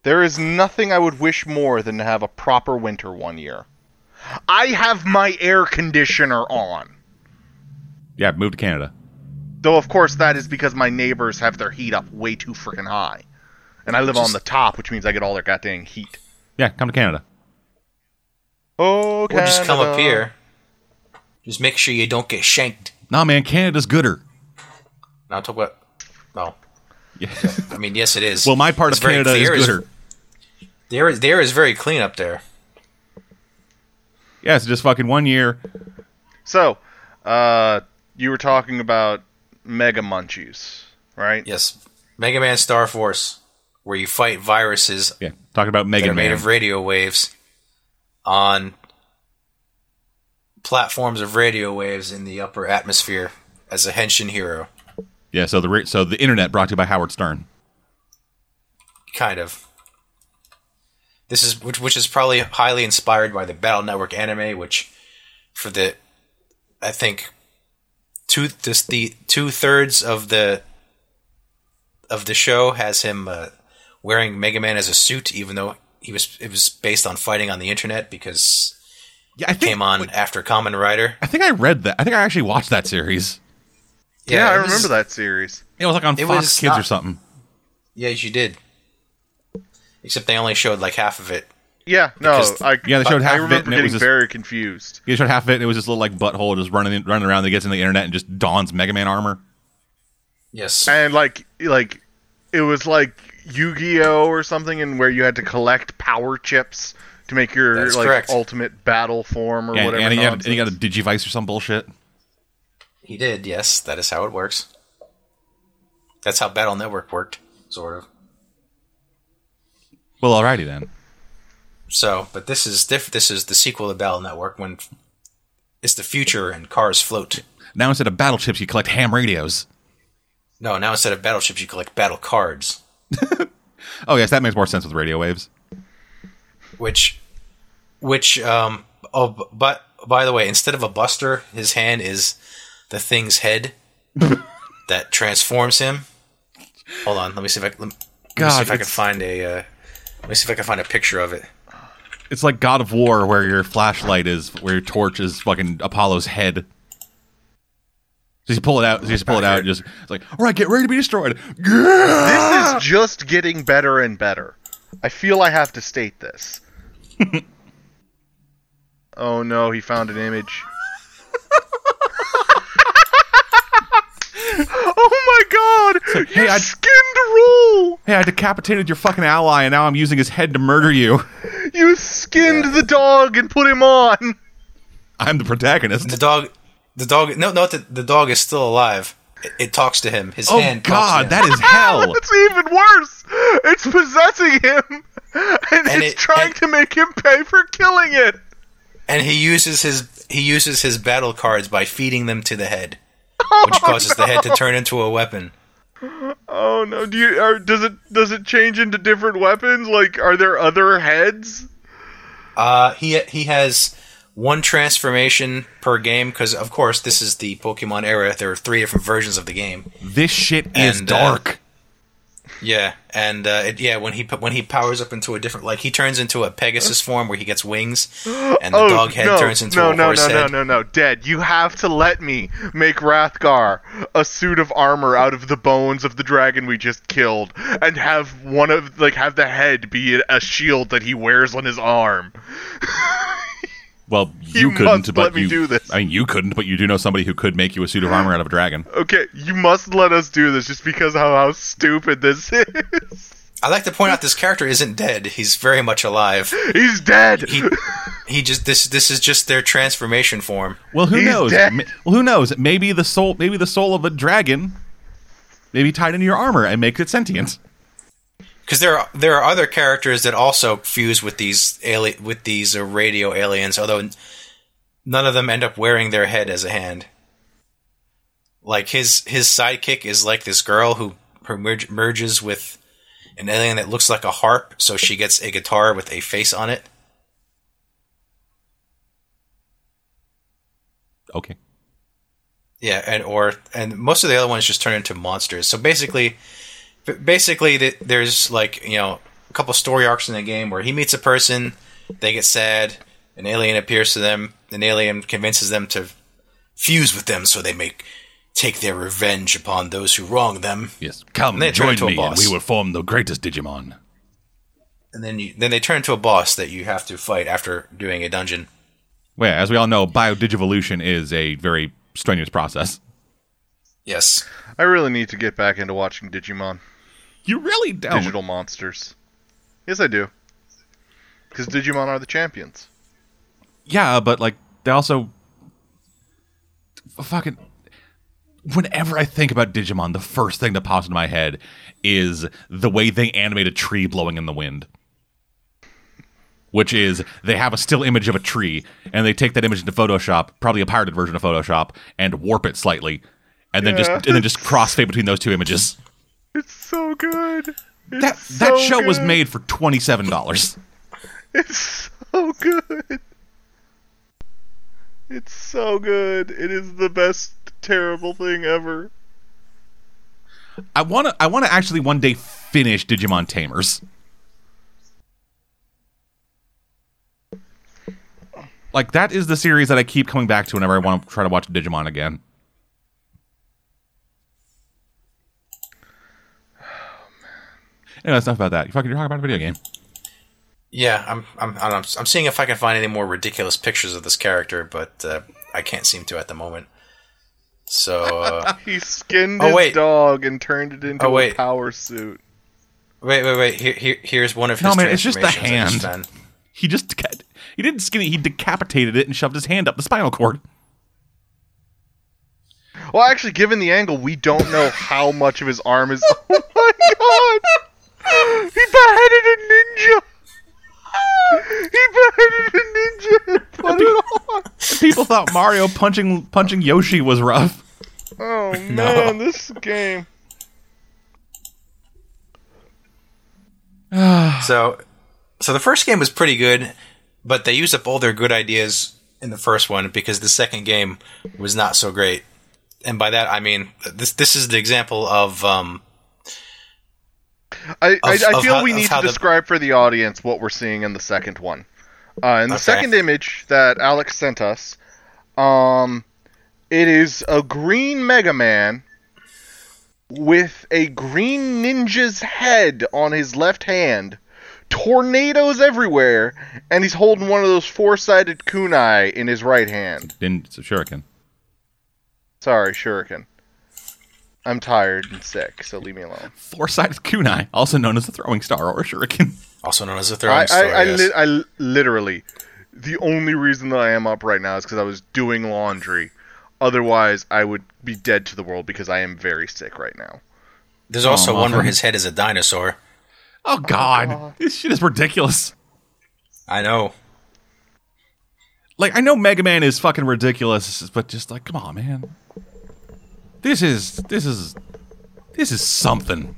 C: There is nothing I would wish more than to have a proper winter one year. I have my air conditioner on.
A: Yeah, move to Canada.
C: Though, of course, that is because my neighbors have their heat up way too freaking high. And I live on the top, which means I get all their goddamn heat.
A: Yeah, come to Canada.
C: Oh,
B: Or just come up here. Just make sure you don't get shanked.
A: Nah, man, Canada's gooder.
B: Now talk about. No,
A: Yeah.
B: I mean yes, it is.
A: well, my part
B: It's
A: of Canada
B: the
A: is
B: air
A: gooder.
B: The air, the air is very clean up there.
A: Yeah, it's just fucking one year.
C: So, uh, you were talking about Mega Munchies, right?
B: Yes, Mega Man Star Force, where you fight viruses
A: Yeah, talking about
B: that
A: Mega
B: are made
A: Man.
B: of radio waves on platforms of radio waves in the upper atmosphere as a henshin hero.
A: yeah, so the ra- so the internet brought to you by Howard Stern.
B: Kind of. This is which which is probably highly inspired by the Battle Network anime, which for the I think two this the two thirds of the of the show has him uh, wearing Mega Man as a suit, even though he was it was based on fighting on the internet because
A: Yeah, I
B: it
A: think
B: came on after Kamen Rider.
A: I think I read that. I think I actually watched that series.
C: Yeah, I
B: it was-
C: remember that series.
A: It was like on
B: It
A: Fox
B: was
A: Kids or something.
B: Yes, you did. Except they only showed like half of it.
C: Yeah, no,
B: Because-
C: I,
A: Yeah, they showed
C: I
A: half of it,
C: remember
A: and it was just-
C: very confused.
A: You showed half of it, and it was this little like butthole just running running around that gets in the internet and just dons Mega Man armor.
B: Yes.
C: and like like it was like Yu-Gi-Oh or something, and where you had to collect power chips to make your
B: That's
C: like
B: correct.
C: ultimate battle form or
A: Yeah,
C: whatever.
A: and, he had, and he got a Digivice or some bullshit.
B: He did, yes. That is how it works. That's how Battle Network worked, sort of.
A: Well, alrighty then.
B: So, but this is diff- this is the sequel to Battle Network when it's the future and cars float.
A: Now instead of battle chips, you collect ham radios.
B: No, now instead of battleships, you collect battle cards,
A: Oh yes, that makes more sense with radio waves.
B: which, which, um, oh, but by the way, instead of a Buster, his hand is the thing's head that transforms him. Hold on, let me see if I let me, let me see if I can find a. Uh, let me see if I can find a picture of it.
A: It's like God of War, where your flashlight is, where your torch is fucking Apollo's head. So you pull it out. So you just pull it out. And just it's like, all right, get ready to be destroyed.
C: This is just getting better and better. I feel I have to state this. oh no, he found an image. Oh my god!
A: hey,
C: you
A: I-
C: skinned roll!
A: Hey, I decapitated your fucking ally, and now I'm using his head to murder you.
C: You skinned the dog and put him on!
A: I'm the protagonist.
B: The dog, the dog. No, no, the, the dog is still alive. It, it talks to him. His
A: Oh
B: hand.
A: God,
B: talks to him.
A: that is hell.
C: It's even worse! It's possessing him! And,
B: And
C: it's
B: it-
C: trying
B: and-
C: to make him pay for killing it!
B: and he uses his he uses his battle cards by feeding them to the head,
C: Oh,
B: which causes the head to turn into a weapon.
C: Oh no! Do you? Are, does it? Does it change into different weapons? Like, are there other heads?
B: Uh, he he has one transformation per game because, of course, this is the Pokemon era. There are three different versions of the game.
A: This shit is
B: And, uh,
A: dark.
B: Yeah, and uh, it, yeah, when he when he powers up into a different, like he turns into a Pegasus form where he gets wings, and the
C: oh,
B: dog head
C: no,
B: turns into
C: no,
B: a
C: no,
B: horse
C: no,
B: head.
C: no, no, no, Dead. You have to let me make Rathgar a suit of armor out of the bones of the dragon we just killed, and have one of like have the head be a shield that he wears on his arm.
A: Well,
C: You
A: you, couldn't,
C: must
A: but
C: let me
A: you,
C: do this.
A: I mean, you couldn't, but you do know somebody who could make you a suit of armor out of a dragon.
C: Okay, you must let us do this just because of how stupid this is.
B: I like to point out this character isn't dead; he's very much alive.
C: He's dead.
B: He he just this this is just their transformation form.
A: Well, who
C: He's
A: knows?
C: dead.
A: Well, who knows? Maybe the soul, maybe the soul of a dragon, maybe tied into your armor and makes it sentient.
B: Because there are there are other characters that also fuse with these ali- with these uh, radio aliens, although none of them end up wearing their head as a hand. Like his his sidekick is like this girl who who merges with an alien that looks like a harp, so she gets a guitar with a face on it.
A: Okay.
B: Yeah, and or and most of the other ones just turn into monsters. So basically, basically, there's like you know a couple story arcs in the game where he meets a person, they get sad, an alien appears to them, an alien convinces them to fuse with them, so they make take their revenge upon those who wrong them,
A: Yes. Come,
B: And they
A: join
B: into a
A: me, and
B: boss.
A: we will form the greatest Digimon.
B: and then you then they turn into a boss that you have to fight after doing a dungeon.
A: Well, as we all know, biodigivolution is a very strenuous process.
B: Yes,
C: I really need to get back into watching Digimon.
A: You really don't.
C: Digital monsters. Yes, I do. Because Digimon are the champions.
A: Yeah, but like they also fucking. Whenever I think about Digimon, the first thing that pops into my head is the way they animate a tree blowing in the wind. Which is they have a still image of a tree, and they take that image into Photoshop, probably a pirated version of Photoshop, and warp it slightly, and then
C: Yeah.
A: just and then just crossfade between those two images.
C: It's so good. It's
A: That
C: so
A: that show was made for twenty seven dollars.
C: It's so good. It's so good. It is the best terrible thing ever.
A: I want to I want to actually one day finish Digimon Tamers. Like that is the series that I keep coming back to whenever I want to try to watch Digimon again. Anyway, that's enough about that. You fucking you're talking about a video game.
B: yeah. I'm I'm I'm, I'm seeing if I can find any more ridiculous pictures of this character, but uh, I can't seem to at the moment. So. Uh,
C: He skinned
B: Oh,
C: his
B: wait.
C: dog and turned it into
B: Oh,
C: a power suit.
B: Wait, wait, wait. Here, here, here's one of his
A: No, man, it's just the hand.
B: found.
A: He just deca- he didn't skin it. He decapitated it and shoved his hand up the spinal cord.
C: Well, actually, given the angle, we don't know how much of his arm is. Oh my god! He beheaded a ninja! He beheaded a ninja and put it on!
A: People thought Mario punching punching Yoshi was rough.
C: Oh
B: No.
C: man, this game.
B: So, so the first game was pretty good, but they used up all their good ideas in the first one because the second game was not so great. And by that I mean this. This is the example of um,
C: I, I,
B: Of-
C: I
B: of
C: feel
B: how-
C: we need
B: how
C: to
B: the-
C: describe for the audience what we're seeing in the second one. Uh, in the
B: Okay.
C: second image that Alex sent us, um, it is a green Mega Man with a green ninja's head on his left hand, tornadoes everywhere, and he's holding one of those four-sided kunai in his right hand.
A: Didn't it's a shuriken.
C: Sorry, shuriken. I'm tired and sick, so leave me alone.
A: Four-sided kunai, also known as the throwing star or a shuriken.
B: also known as the throwing
C: I,
B: star.
C: I, I,
B: yes.
C: li- I literally, the only reason that I am up right now is because I was doing laundry. Otherwise, I would be dead to the world because I am very sick right now.
B: There's also
A: Oh,
B: one where his head is a dinosaur.
A: Oh God, this shit is ridiculous.
B: I know.
A: Like I know Mega Man is fucking ridiculous, but just like, come on, man. This is this is this is something.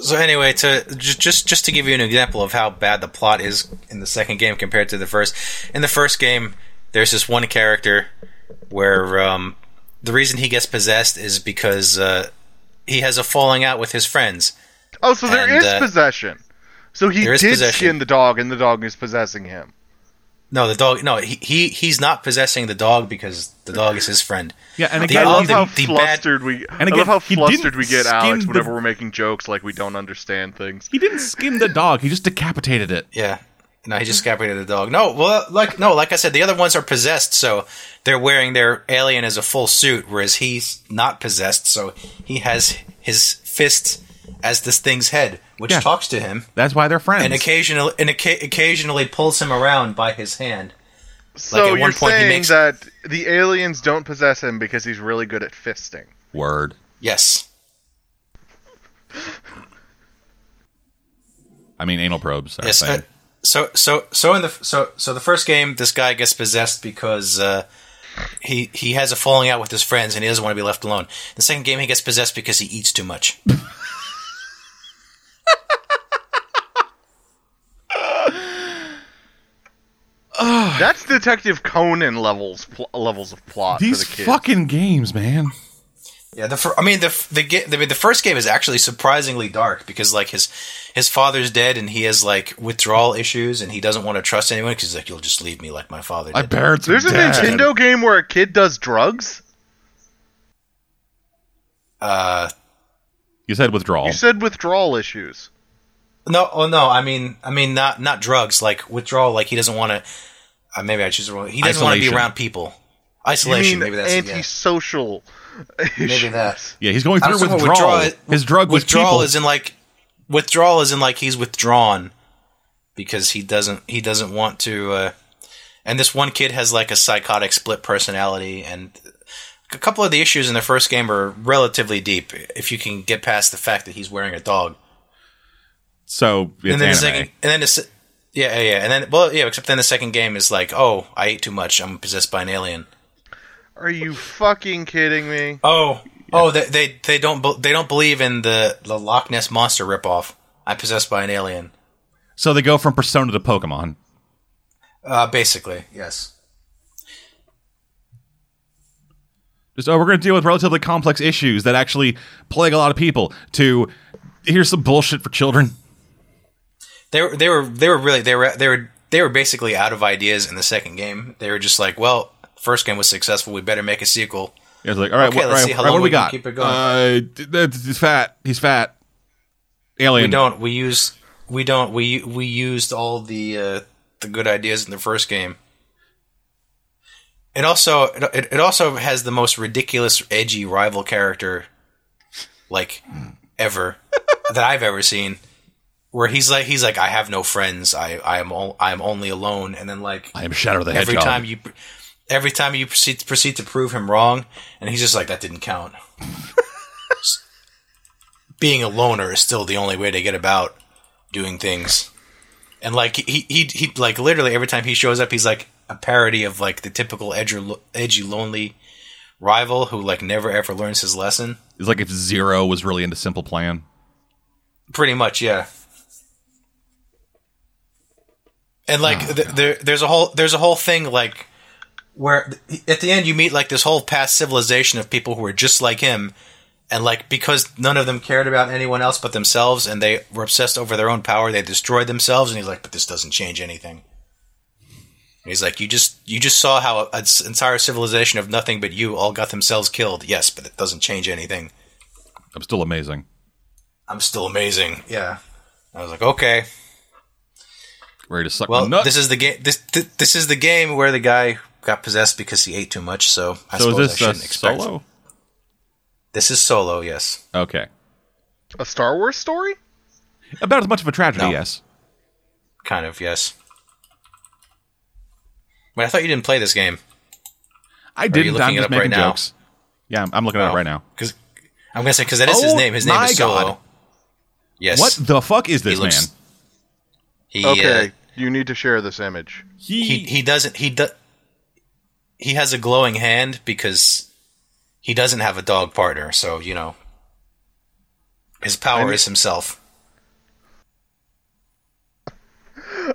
B: So anyway, to just just just to give you an example of how bad the plot is in the second game compared to the first. In the first game, there's this one character where um, the reason he gets possessed is because uh, he has a falling out with his friends,
C: Oh, so there
B: And,
C: is
B: uh,
C: possession. So he did
B: possession.
C: skin the dog, and the dog is possessing him.
B: No, the dog. No, he, he he's not possessing the dog because the dog is his friend.
A: Yeah, and again,
C: I love how
B: the bad-
C: flustered we.
A: And
C: I
A: again,
C: love how flustered we get,
A: skin
C: Alex,
A: the-
C: whenever we're making jokes like we don't understand things.
A: he didn't skin the dog. He just decapitated it.
B: Yeah. No, he just decapitated the dog. No, well, like no, like I said, the other ones are possessed, so they're wearing their alien as a full suit, whereas he's not possessed, so he has his fist as this thing's head, which
A: Yeah.
B: talks to him
A: That's why they're friends.
B: and occasionally and occa- occasionally pulls him around by his hand.
C: So
B: at
C: you're
B: one point he
C: saying
B: makes-
C: that the aliens don't possess him because he's really good at fisting.
A: Word.
B: Yes.
A: I mean, anal probes. Are
B: Yes. uh, so so so in the so so the first game, this guy gets possessed because uh, he he has a falling out with his friends and he doesn't want to be left alone. The second game, he gets possessed because he eats too much.
C: That's Detective Conan levels pl- levels of plot
A: These
C: for the kids.
A: fucking games, man.
B: Yeah, the fir- I mean the the, ga- the the first game is actually surprisingly dark because like his his father's dead and he has like withdrawal issues and he doesn't want to trust anyone because he's like you'll just leave me like my father
A: My
B: did.
A: parents. are
C: There's a
A: dead.
C: Nintendo game where a kid does drugs.
B: Uh,
A: You said withdrawal.
C: You said withdrawal issues.
B: No, oh no, I mean I mean not not drugs like withdrawal like he doesn't want to. Uh, maybe I choose the wrong. He doesn't want to be
A: Isolation.
B: around people. Isolation. maybe that's it, yeah.
C: antisocial?
B: maybe
C: issues.
B: that.
A: yeah, he's going
B: I
A: through
B: don't know
A: withdrawal.
B: withdrawal-
A: His drug was
B: withdrawal
A: people.
B: is in like withdrawal is in like he's withdrawn because he doesn't he doesn't want to uh and this one kid has like a psychotic split personality and a couple of the issues in the first game are relatively deep if you can get past the fact that he's wearing a dog
A: so it's
B: and then
A: anime.
B: the second and then the se- yeah yeah yeah and then well yeah except then the second game is like oh i ate too much i'm possessed by an alien
C: Are you fucking kidding me?
B: Oh, oh, they they, they don't be- they don't believe in the the Loch Ness monster ripoff. I'm possessed by an alien.
A: so they go from Persona to Pokemon.
B: Uh, basically, yes.
A: Just oh, we're going to deal with relatively complex issues that actually plague a lot of people. To here's some bullshit for children.
B: They were they were they were really they were they were they were basically out of ideas in the second game. They were just like, well, first game was successful. We better make a sequel.
A: It's like, all right,
B: Okay, let's
A: all
B: see
A: right,
B: how
A: right,
B: long
A: what we
B: we
A: got?
B: keep it going.
A: Uh, he's fat. He's fat. Alien.
B: We don't. We use. We don't. We we used all the uh, the good ideas in the first game. It also it, it also has the most ridiculous, edgy rival character, like ever that I've ever seen. Where he's like he's like I have no friends. I I am all, I am only alone. And then like
A: I am Shadow the
B: every time you every time you proceed proceed to prove him wrong, and he's just like that didn't count. Being a loner is still the only way to get about doing things. And like he he he like literally every time he shows up, he's like a parody of like the typical edgy, edgy lonely rival who like never ever learns his lesson.
A: It's like if Zero was really into Simple Plan.
B: Pretty much, yeah. And like, oh, th- there, there's a whole, there's a whole thing like where at the end you meet like this whole past civilization of people who are just like him, and like because none of them cared about anyone else but themselves, and they were obsessed over their own power, they destroyed themselves. And he's like, but this doesn't change anything. And he's like, you just, you just saw how an entire civilization of nothing but you all got themselves killed. Yes, but it doesn't change anything.
A: I'm still amazing.
B: I'm still amazing. Yeah. I was like, okay.
A: Ready to suck
B: Well,
A: my nut.
B: this is the game. This, this this is the game where the guy got possessed because he ate too much. So I
A: so
B: suppose I
A: this
B: shouldn't expect.
A: solo?
B: This is solo. Yes.
A: Okay.
C: A Star Wars story?
A: About as much of a tragedy,
B: No.
A: yes.
B: Kind of. Yes. Wait, I thought you didn't play this game
A: I didn't.
B: looking
A: I'm
B: it
A: just
B: up right
A: making
B: now?
A: jokes. Yeah, I'm, I'm looking at it
B: Oh.
A: right now.
B: because I'm gonna say because that is his
A: Oh
B: name. His name
A: my
B: is Solo.
A: God.
B: Yes.
A: What the fuck is this
B: He looks-
A: man?
B: He,
C: Okay,
B: uh,
C: you need to share this image.
A: He,
B: he he doesn't he do, he has a glowing hand because he doesn't have a dog partner. So you know, his power
C: I mean-
B: is himself.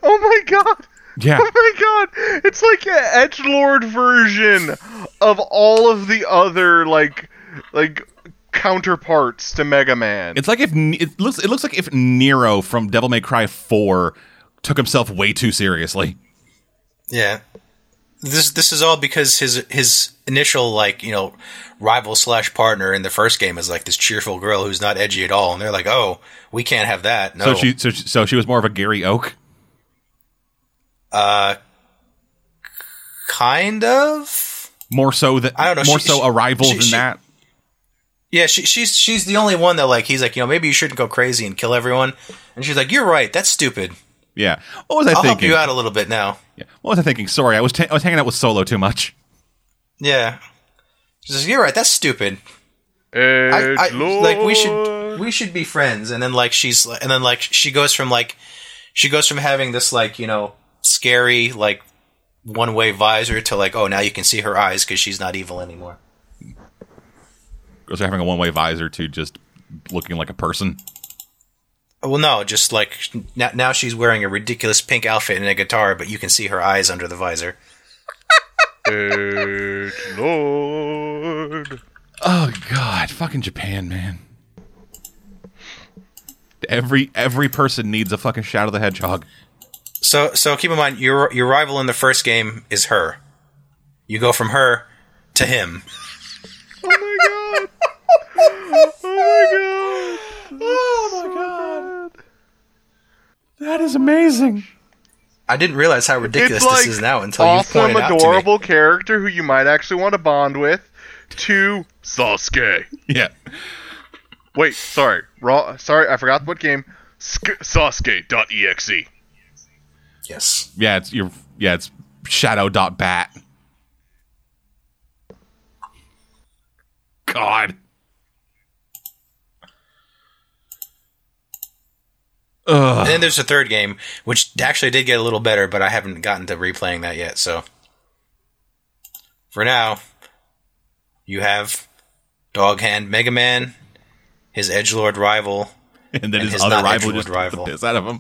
C: Oh my god!
A: yeah.
C: Oh my god! It's like an edge lord version of all of the other like like counterparts to Mega Man.
A: It's like if it looks it looks like if Nero from Devil May Cry 4 took himself way too seriously.
B: Yeah. This this is all because his his initial like you know rival slash partner in the first game is like this cheerful girl who's not edgy at all, and they're like, oh, we can't have that. No,
A: So she so, she- so she was more of a Gary Oak.
B: uh, kind of.
A: More so that
B: I don't know,
A: more
B: she-
A: so
B: she-
A: a rival than that.
B: Yeah, she, she's she's the only one that like he's like you know maybe you shouldn't go crazy and kill everyone, and she's like you're right, that's stupid.
A: Yeah. What was I
B: I'll help
A: thinking?
B: you out a little bit now.
A: Yeah. What was I thinking? Sorry, I was ta- I was hanging out with Solo too much.
B: Yeah, she's like you're right, that's stupid. I, I like we should we should be friends and then like she's and then like she goes from like she goes from having this like you know scary like one way visor to like oh now you can see her eyes because she's not evil anymore
A: Goes from having a one way visor to just looking like a person.
B: Well no just like now, now she's wearing a ridiculous pink outfit and a guitar but you can see her eyes under the visor
C: Edge Lord.
A: Oh God, fucking Japan, man. Every every person needs a fucking Shadow the Hedgehog.
B: so so keep in mind your your rival in the first game is her you go from her to him
C: Oh my god. Oh my god.
A: Oh my God, that is amazing.
B: I didn't realize how ridiculous
C: it's like
B: this is now until you
C: awesome,
B: pointed out to me.
C: adorable character who you might actually want to bond with. To Sasuke.
A: Yeah,
C: Wait, sorry, raw. Sorry, I forgot what game. Sk- Sasuke.exe.
B: Yes.
A: yeah, it's your yeah, it's Shadow dot Bat. God. Ugh.
B: And then there's a third game, which actually did get a little better, but I haven't gotten to replaying that yet. So for now, you have Dog Hand Mega Man, his Edge Lord rival,
A: And then
B: and
A: his,
B: his
A: other rival just
B: rival.
A: the piss out of him.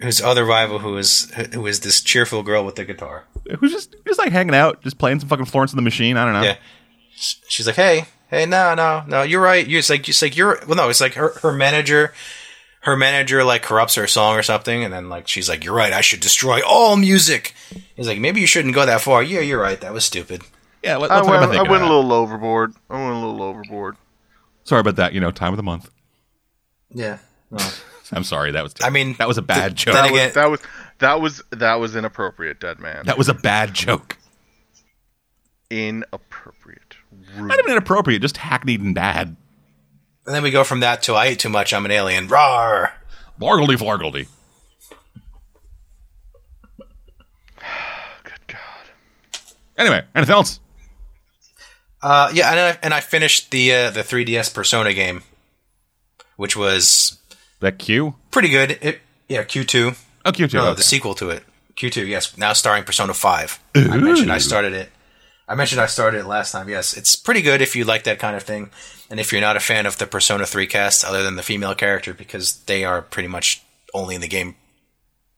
B: whose other rival, who is who is this cheerful girl with the guitar.
A: Who's just just like hanging out, just playing some fucking Florence and the Machine. I don't know.
B: Yeah, she's like, hey, hey, no, no, no, you're right. You're it's like, it's like you're well, no, it's like her her manager. Her manager like corrupts her song or something, and then like she's like, "You're right. I should destroy all music." He's like, "Maybe you shouldn't go that far." Yeah, you're right. That was stupid.
A: Yeah, let,
C: I
A: let's
C: went,
A: about
C: I
A: that.
C: went a little overboard. I went a little overboard.
A: Sorry about that. You know, time of the month.
B: Yeah. No.
A: I'm sorry. That was.
B: I mean,
A: that was a bad joke.
B: then
C: That was, that was that was that was inappropriate, dead man.
A: that was a bad joke.
C: Inappropriate. Rude.
A: Not even inappropriate, just hackneyed and bad.
B: And then we go from that to I ate too much. I'm an alien. Rawr.
A: Bargledy flargledy.
C: Good God.
A: Anyway, anything else?
B: Uh, yeah, and I, and I finished the uh, the 3DS Persona game, which was
A: That Q?
B: pretty good. It yeah, Q2.
A: Oh, Q2.
B: No,
A: okay.
B: the sequel to it. Q2, yes. Now starring Persona 5. I mentioned I started it. I mentioned I started it last time. Yes, it's pretty good if you like that kind of thing, and if you're not a fan of the Persona 3 cast, other than the female character, because they are pretty much only in the game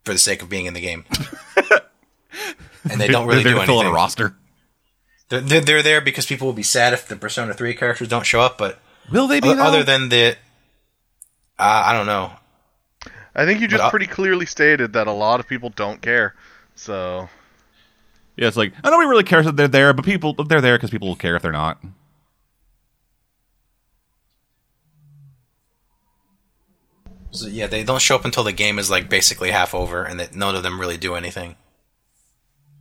B: for the sake of being in the game, and they don't really
A: They're
B: do
A: there to fill out a roster.
B: They're, they're, they're there because people will be sad if the Persona 3 characters don't show up, but
A: Will they be?
B: other, other than the, uh, I don't know.
C: I think you just
B: But
C: pretty clearly stated that a lot of people don't care. So
A: yeah, it's like I nobody really cares that they're there, but people they're there because people will care if they're not.
B: So, yeah, they don't show up until the game is like basically half over, and that none of them really do anything.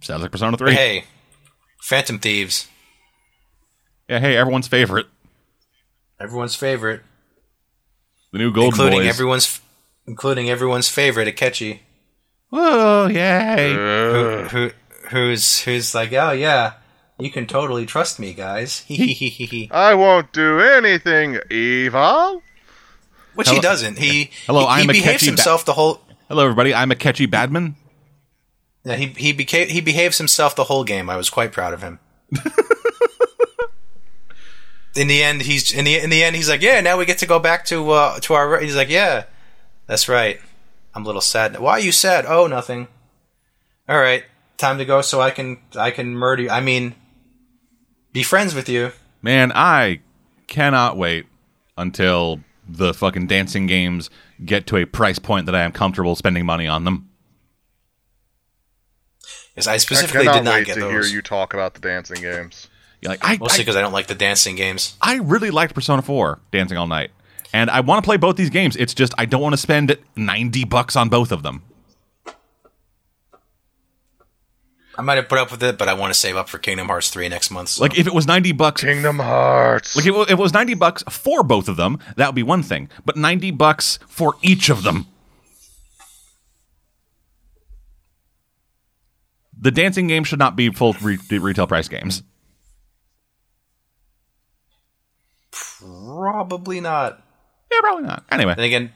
A: Sounds like Persona Three.
B: hey, Phantom Thieves,
A: Yeah, hey, everyone's favorite,
B: everyone's favorite,
A: the new Gold
B: including
A: Boys.
B: everyone's, including everyone's favorite Akechi,
A: Whoa, yay!
B: who, who who's who's like, oh yeah, you can totally trust me, guys.
C: I won't do anything evil.
B: Which
A: Hello-
B: he doesn't. He
A: Hello,
B: he,
A: I'm
B: he behaves
A: Akechi Ba-
B: himself the whole.
A: Hello, everybody. I'm Akechi Badman.
B: Yeah, he he became he behaves himself the whole game. I was quite proud of him. in the end, he's in the in the end he's like, yeah, now we get to go back to uh to our. He's like, yeah, that's right. I'm a little sad. Why are you sad? Oh, nothing. All right, time to go so I can I can murder you. I mean, be friends with you.
A: Man, I cannot wait until the fucking dancing games get to a price point that I am comfortable spending money on them.
B: Yes, I
C: I
B: specifically
C: cannot
B: did not
C: wait
B: get
C: to
B: those.
C: hear you talk about the dancing games.
A: Yeah, like I,
B: Mostly
A: I,
B: because I don't like the dancing games.
A: I really liked Persona 4 Dancing All Night. And I want to play both these games. It's just I don't want to spend 90 bucks on both of them.
B: I might have put up with it, but I want to save up for Kingdom Hearts 3 next month. so-
A: Like if it was 90 bucks
C: Kingdom Hearts.
A: like if it was 90 bucks for both of them, that would be one thing. But 90 bucks for each of them. The dancing game should not be full re- retail price games.
B: Probably not.
A: Yeah, probably not. Anyway,
B: and again,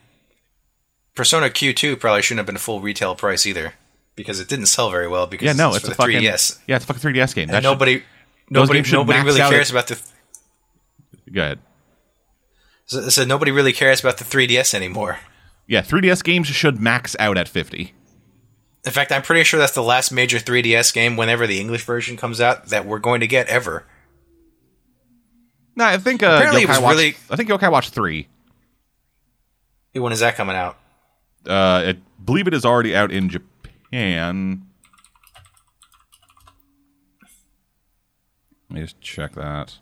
B: Persona Q2 probably shouldn't have been full retail price either because it didn't sell very well because
A: yeah, no,
B: it's,
A: it's a fucking
B: 3DS.
A: Yeah, it's a fucking 3DS game. That
B: And
A: should-
B: nobody, nobody, nobody really cares
A: at-
B: about the.
A: go ahead.
B: So, so nobody really cares about the 3DS anymore.
A: Yeah, 3DS games should max out at 50.
B: In fact, I'm pretty sure that's the last major 3DS game, whenever the English version comes out, that we're going to get ever.
A: No, I think uh,
B: Apparently it was
A: Watch,
B: really-
A: I think Yokai Watch 3.
B: When is that coming out?
A: Uh, I believe it is already out in Japan. Let me just check that.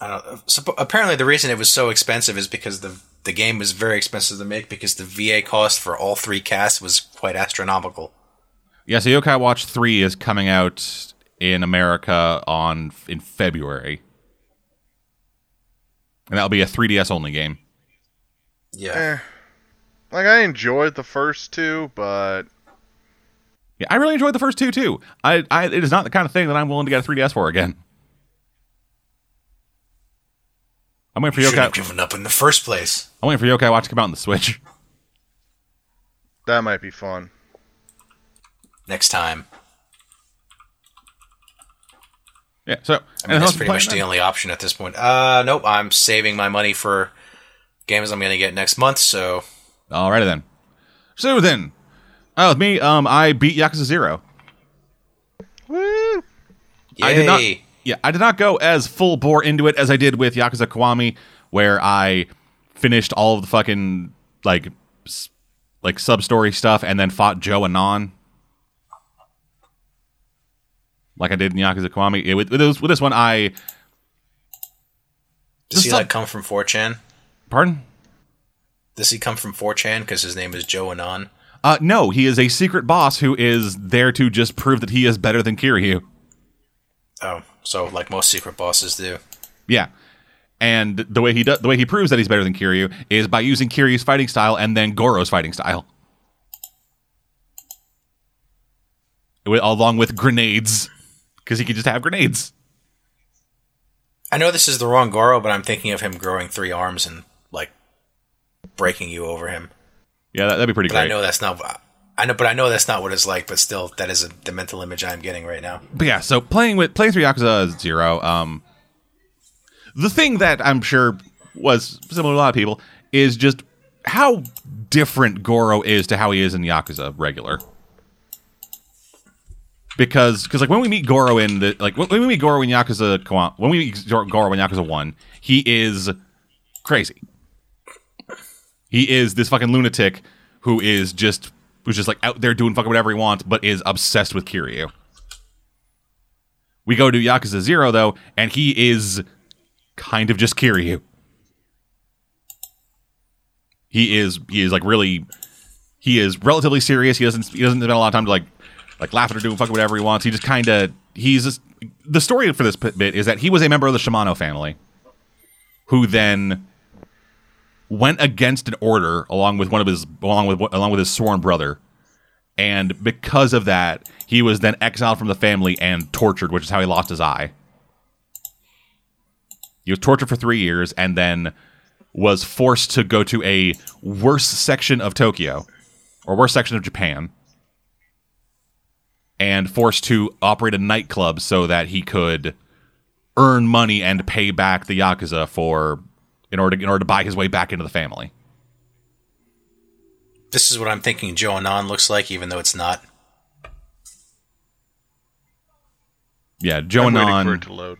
B: I don't. know. Suppo- apparently, the reason it was so expensive is because the the game was very expensive to make because the VA cost for all three casts was quite astronomical.
A: Yeah, so Yokai Watch 3 is coming out in America on in February. And that'll be a 3DS only game.
B: Yeah.
C: Eh. Like I enjoyed the first two, but
A: Yeah, I really enjoyed the first two too. I, I it is not the kind of thing that I'm willing to get a 3DS for again. I'm waiting for
B: You should have
A: Yokai.
B: given up in the first place.
A: I'm waiting for Yokai Watch to come out on the Switch.
C: that might be fun.
B: Next time.
A: Yeah, so
B: I mean, that's pretty
A: playing
B: much the only option at this point. Uh, nope. I'm saving my money for games I'm going to get next month. So
A: Alrighty then. So then, oh, with me, um, I beat Yakuza Zero.
C: Woo!
B: yay.
A: I did not. Yeah, I did not go as full bore into it as I did with Yakuza Kiwami, where I finished all of the fucking like s- like sub story stuff and then fought Joe Anon. Like I did in Yakuza Kiwami. It, with, with, this, with this one, I
B: Does he
A: the
B: like come from 4chan?
A: pardon.
B: Does he come from 4chan because his name is Joe Anon?
A: Uh, no, he is a secret boss who is there to just prove that he is better than Kiryu.
B: Oh, so like most secret bosses do.
A: Yeah. And the way he does, the way he proves that he's better than Kiryu is by using Kiryu's fighting style and then Goro's fighting style, Wi- along with grenades, because he can just have grenades.
B: I know this is the wrong Goro, but I'm thinking of him growing three arms and like breaking you over him.
A: Yeah, that, that'd be pretty
B: But I know that's not. I know, but I know that's not what it's like. But still, that is a, the mental image I'm getting right now.
A: But yeah, so playing with playing through Yakuza Zero, um, the thing that I'm sure was similar to a lot of people is just how different Goro is to how he is in Yakuza regular. Because, because like when we meet Goro in the like when when we meet Goro in Yakuza when we meet Goro in Yakuza One, he is crazy. He is this fucking lunatic who is just who's just like out there doing fucking whatever he wants, but is obsessed with Kiryu. We go to Yakuza Zero though, and he is kind of just Kiryu. He is he is like really he is relatively serious. He doesn't he doesn't spend a lot of time to like like laughing or doing fucking whatever he wants. He just kind of he's just, the story for this bit is that he was a member of the Shimano family, who then went against an order along with one of his along with along with his sworn brother, and because of that, he was then exiled from the family and tortured, which is how he lost his eye. He was tortured for three years and then was forced to go to a worse section of Tokyo or worse section of Japan and forced to operate a nightclub so that he could earn money and pay back the yakuza for in order to, in order to buy his way back into the family.
B: This is what I'm thinking Joe Anon looks like, even though it's not.
A: Yeah, Joe
C: I'm waiting for
A: Anon.
C: it to load.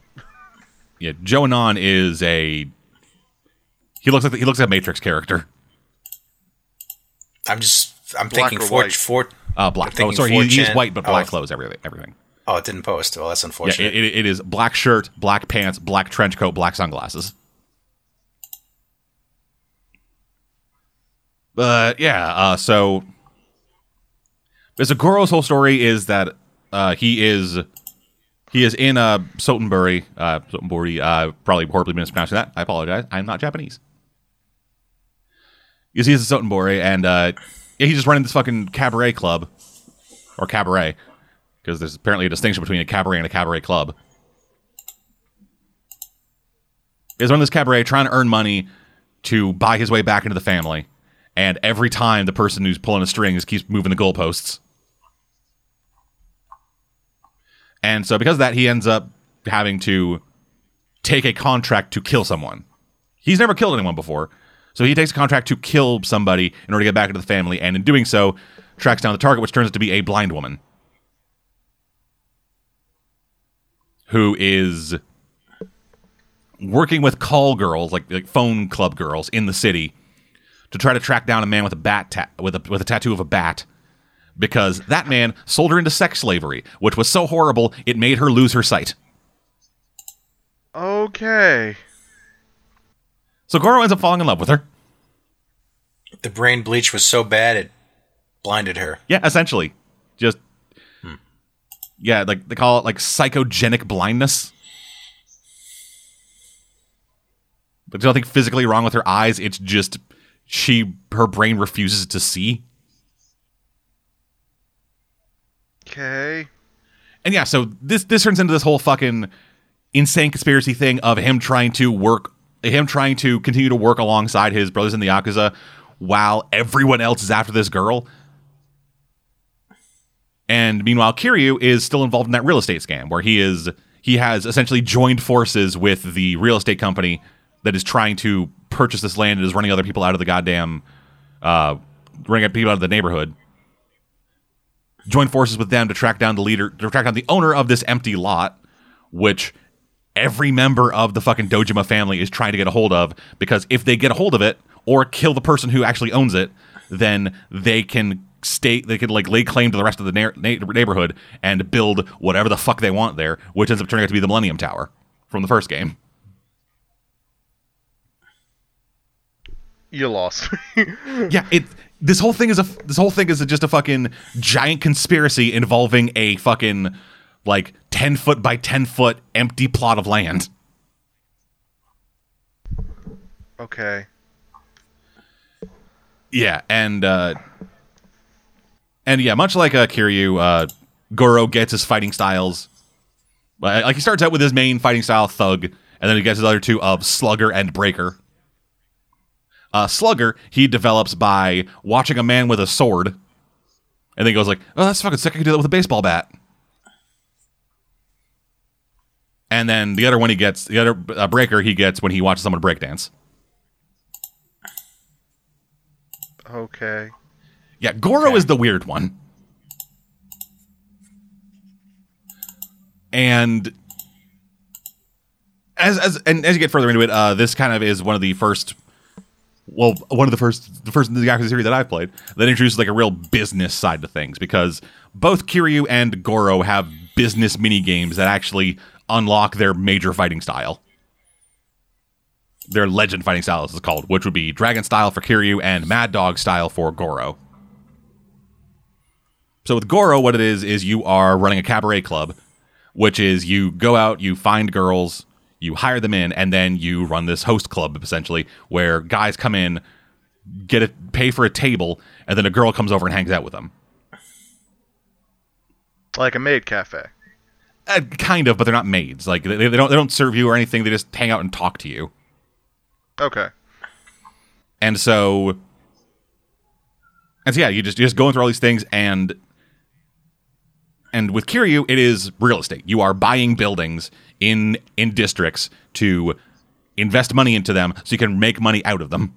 A: Yeah, Joe Anon is a He looks like he looks like a Matrix character.
B: I'm just I'm
C: Black
B: thinking
C: or
B: four,
C: white?
B: four.
A: Uh, black.
B: I'm
A: Oh, sorry, he, he's white, but black
B: Oh.
A: clothes, everything. everything.
B: Oh, it didn't post. Well, that's
A: Yeah,
B: unfortunate.
A: it, it, it is black shirt, black pants, black trench coat, black sunglasses. But yeah, uh, so so Goro's whole story is that uh, he is he is in uh, Sotenbori, uh, Sotenbori, uh, probably horribly mispronouncing that. I apologize. I'm not Japanese. He's he's in Sotenbori, and uh, yeah, he's just running this fucking cabaret club or cabaret because there's apparently a distinction between a cabaret and a cabaret club. He's running this cabaret trying to earn money to buy his way back into the family, and every time the person who's pulling the strings keeps moving the goalposts. And so, because of that, he ends up having to take a contract to kill someone. He's never killed anyone before, so he takes a contract to kill somebody in order to get back into the family, and in doing so, tracks down the target, which turns out to be a blind woman who is working with call girls, like like phone club girls in the city, to try to track down a man with a bat ta- with a with a tattoo of a bat, because that man sold her into sex slavery, which was so horrible it made her lose her sight.
C: Okay.
A: So Goro ends up falling in love with her.
B: the brain bleach was so bad it blinded her.
A: Yeah, essentially, just hmm. yeah, like they call it like psychogenic blindness. But there's nothing physically wrong with her eyes. It's just she her brain refuses to see.
C: Okay.
A: And yeah, so this this turns into this whole fucking insane conspiracy thing of him trying to work him trying to continue to work alongside his brothers in the Yakuza while everyone else is after this girl. And meanwhile, Kiryu is still involved in that real estate scam where he is he has essentially joined forces with the real estate company that is trying to purchase this land and is running other people out of the goddamn uh running people out of the neighborhood join forces with them to track down the leader, to track down the owner of this empty lot, which every member of the fucking Dojima family is trying to get a hold of because if they get a hold of it or kill the person who actually owns it, then they can stay, they can like lay claim to the rest of the na- neighborhood and build whatever the fuck they want there, which ends up turning out to be the Millennium Tower from the first game.
C: You lost me.
A: yeah, it. This whole thing is a. This whole thing is just a fucking giant conspiracy involving a fucking like ten foot by ten foot empty plot of land.
C: okay.
A: Yeah, and uh and yeah, much like uh, Kiryu, uh, Goro gets his fighting styles. Uh, Like he starts out with his main fighting style, Thug, and then he gets his other two of Slugger and Breaker. Uh, Slugger he develops by watching a man with a sword, and then he goes like, "Oh, that's fucking sick! I can do that with a baseball bat." And then the other one he gets, the other uh, Breaker he gets when he watches someone breakdance.
C: Okay.
A: Yeah, Goro is the weird one. And as as and as you get further into it, uh, this kind of is one of the first well, one of the first the first in the Yakuza series that I've played that introduces like a real business side to things because both Kiryu and Goro have business mini games that actually unlock their major fighting style. Their legend fighting style is called, which would be Dragon style for Kiryu and Mad Dog style for Goro. So with Goro, what it is is you are running a cabaret club, which is you go out, you find girls, you hire them in, and then you run this host club essentially, where guys come in, get a pay for a table, and then a girl comes over and hangs out with them.
C: Like a maid cafe.
A: Uh, kind of, but they're not maids. Like they, they don't they don't serve you or anything. They just hang out and talk to you.
C: Okay.
A: And so, and so yeah, you just you're just going through all these things, and and with Kiryu, it is real estate. You are buying buildings in in districts to invest money into them, so you can make money out of them.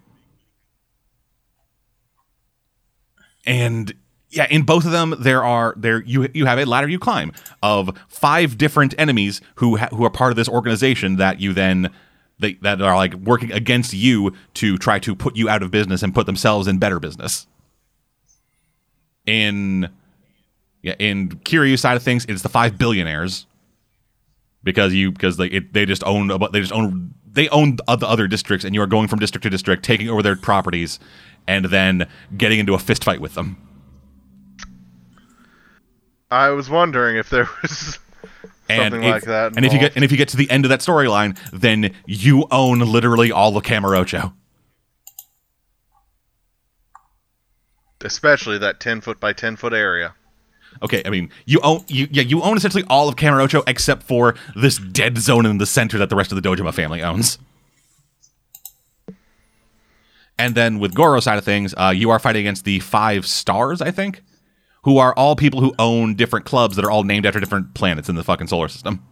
A: And yeah, in both of them, there are there you you have a ladder you climb of five different enemies who ha- who are part of this organization that you then they, that are like working against you to try to put you out of business and put themselves in better business. In yeah, in Kiryu side of things, it's the five billionaires because you because they it, they just own they just own they own the other districts and you are going from district to district taking over their properties and then getting into a fist fight with them.
C: I was wondering if there was
A: And
C: something
A: if,
C: like that.
A: and if you get and if you get to the end of that storyline, then you own literally all of Kamurocho.
C: especially that ten foot by ten foot area.
A: Okay, I mean you own you yeah you own essentially all of Kamurocho except for this dead zone in the center that the rest of the Dojima family owns. And then with Goro side of things, uh, you are fighting against the five stars, I think, who are all people who own different clubs that are all named after different planets in the fucking solar system.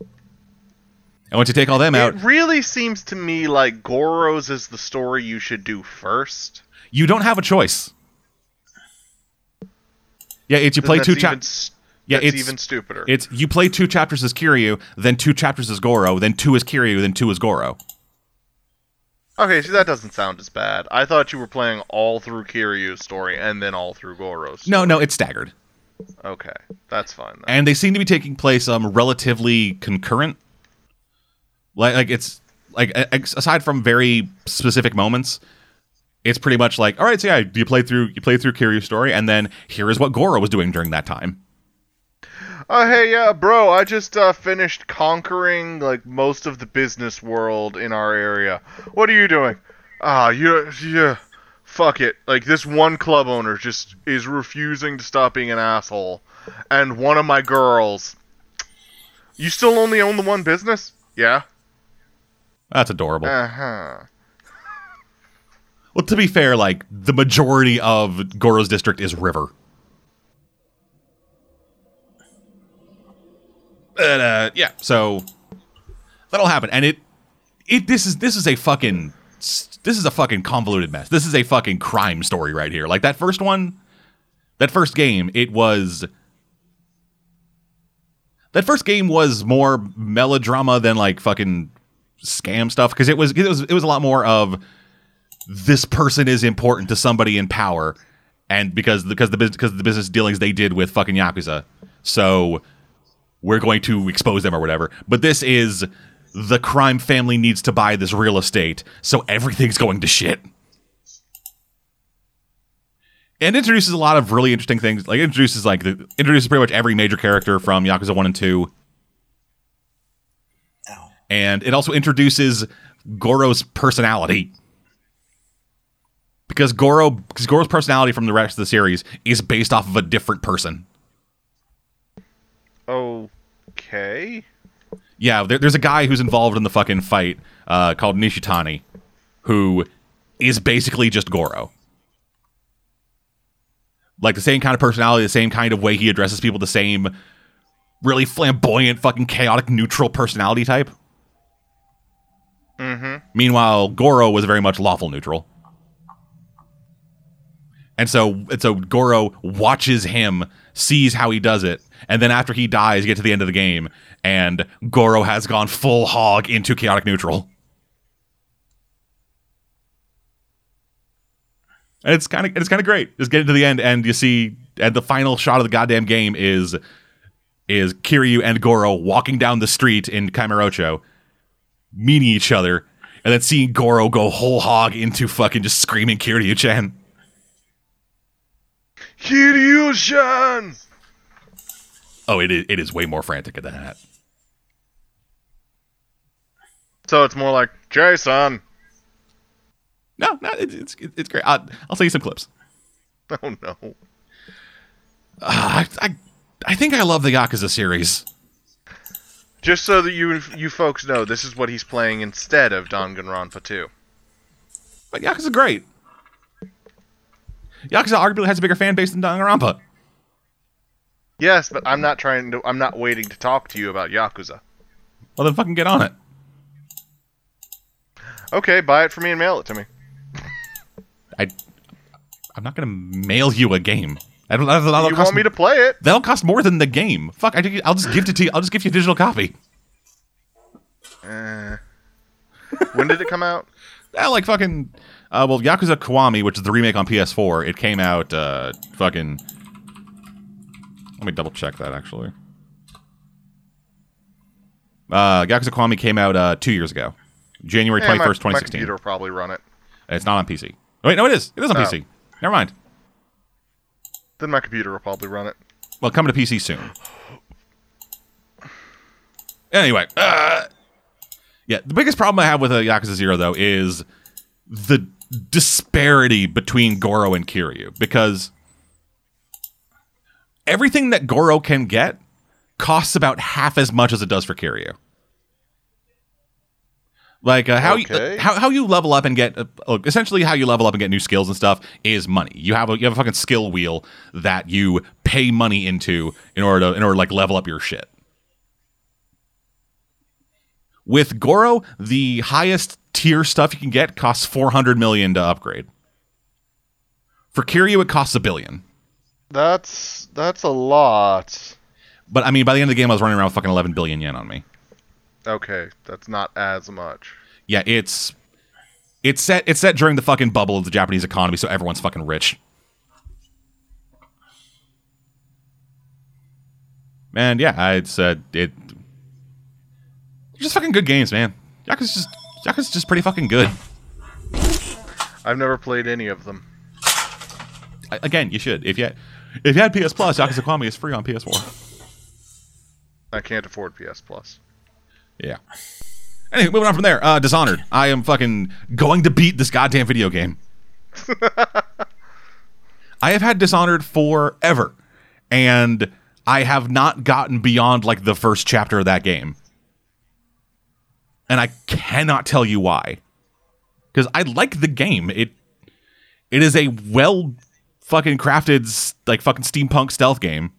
A: And once you take all them out,
C: It really seems to me like Goro's is the story you should do first.
A: you don't have a choice. Yeah, it's you play two chapters. Yeah, it's-
C: even stupider.
A: It's you play two chapters as Kiryu, then two chapters as Goro, then two as Kiryu, then two as Goro.
C: okay, see that doesn't sound as bad. I thought you were playing all through Kiryu's story and then all through Goro's.
A: No, no, it's staggered,
C: Okay, that's fine then.
A: and they seem to be taking place um relatively concurrent. Like, like it's like aside from very specific moments, it's pretty much like all right, so yeah, you play through you play through Kiryu's story, and then here is what Goro was doing during that time.
C: Oh hey yeah, bro, I just uh, finished conquering like most of the business world in our area. What are you doing? Ah, you yeah. Fuck it. Like this one club owner just is refusing to stop being an asshole. And one of my girls You still only own the one business? Yeah.
A: That's adorable.
C: Uh-huh.
A: Well, to be fair, like the majority of Goro's district is river. But uh, yeah, so that'll happen, and it it this is this is a fucking this is a fucking convoluted mess. This is a fucking crime story right here. Like that first one, that first game, it was that first game was more melodrama than like fucking scam stuff because it was it was it was a lot more of this person is important to somebody in power, and because because the business because the business dealings they did with fucking yakuza, so we're going to expose them or whatever. But this is the crime family needs to buy this real estate, so everything's going to shit. And introduces a lot of really interesting things. Like introduces like the introduces pretty much every major character from Yakuza One and Two,
B: Ow.
A: and it also introduces Goro's personality. Because Goro, because Goro's personality from the rest of the series is based off of a different person.
C: Okay.
A: Yeah, there, there's a guy who's involved in the fucking fight uh, called Nishitani, who is basically just Goro. Like the same kind of personality, the same kind of way he addresses people, the same really flamboyant, fucking chaotic, neutral personality type.
C: Mm-hmm.
A: Meanwhile, Goro was very much lawful neutral. And so so Goro watches him, sees how he does it, and then after he dies, you get to the end of the game, and Goro has gone full hog into chaotic neutral. And it's kind of it's kind of great. Just getting to the end, and you see, and the final shot of the goddamn game is is Kiryu and Goro walking down the street in Kamurocho, meeting each other, and then seeing Goro go whole hog into fucking just screaming Kiryu-chan.
C: Kiryu-shan!
A: Oh, it is it is way more frantic than that.
C: So it's more like, Jason!
A: No, no, it, it's it's great. I'll, I'll send you some clips.
C: Oh no.
A: Uh, I, I I think I love the Yakuza series.
C: Just so that you you folks know, this is what he's playing instead of Danganronpa 2.
A: But Yakuza's great. Yakuza arguably has a bigger fan base than Danganronpa.
C: Yes, but I'm not trying to. I'm not waiting to talk to you about Yakuza.
A: Well, then fucking get on it.
C: Okay, buy it for me and mail it to me.
A: I I'm not gonna mail you a game. I don't. That'll, that'll
C: you
A: cost
C: want me to play it?
A: That'll cost more than the game. Fuck, I, I'll just give it to you. I'll just give you a digital copy.
C: Uh, when did it come out?
A: Yeah, like fucking. Uh, well, Yakuza Kiwami, which is the remake on PS4, it came out uh, fucking. Let me double check that actually. Uh, Yakuza Kiwami came out uh, two years ago, January twenty first, twenty sixteen.
C: computer will probably run it.
A: It's not on PC. Oh, wait, no, it is. It is on
C: Oh.
A: PC. Never mind.
C: Then my computer will probably run it.
A: Well, coming to PC soon. Anyway, uh, yeah, the biggest problem I have with uh, Yakuza Zero though is the disparity between Goro and Kiryu because everything that Goro can get costs about half as much as it does for Kiryu. Like uh, how
C: Okay.
A: you, how how you level up and get uh, look, essentially how you level up and get new skills and stuff is money. You have a you have a fucking skill wheel that you pay money into in order to in order to like level up your shit. With Goro, the highest tier stuff you can get costs 400 million to upgrade. For Kiryu it costs a billion.
C: That's that's a lot.
A: But I mean by the end of the game I was running around with fucking 11 billion yen on me.
C: Okay, that's not as much.
A: Yeah, it's it's set it's set during the fucking bubble of the Japanese economy, so everyone's fucking rich. Man, yeah, it's uh, it. Just fucking good games, man. Yakuza's just Yakuza's just pretty fucking good.
C: I've never played any of them.
A: I- Again, you should if you had, if you had PS Plus, Yakuza Kiwami is free on PS4.
C: I can't afford PS Plus.
A: Yeah. Anyway, moving on from there. Uh, Dishonored. I am fucking going to beat this goddamn video game. I have had Dishonored forever, and I have not gotten beyond like the first chapter of that game. And I cannot tell you why. Because I like the game. It it is a well fucking crafted like fucking steampunk stealth game.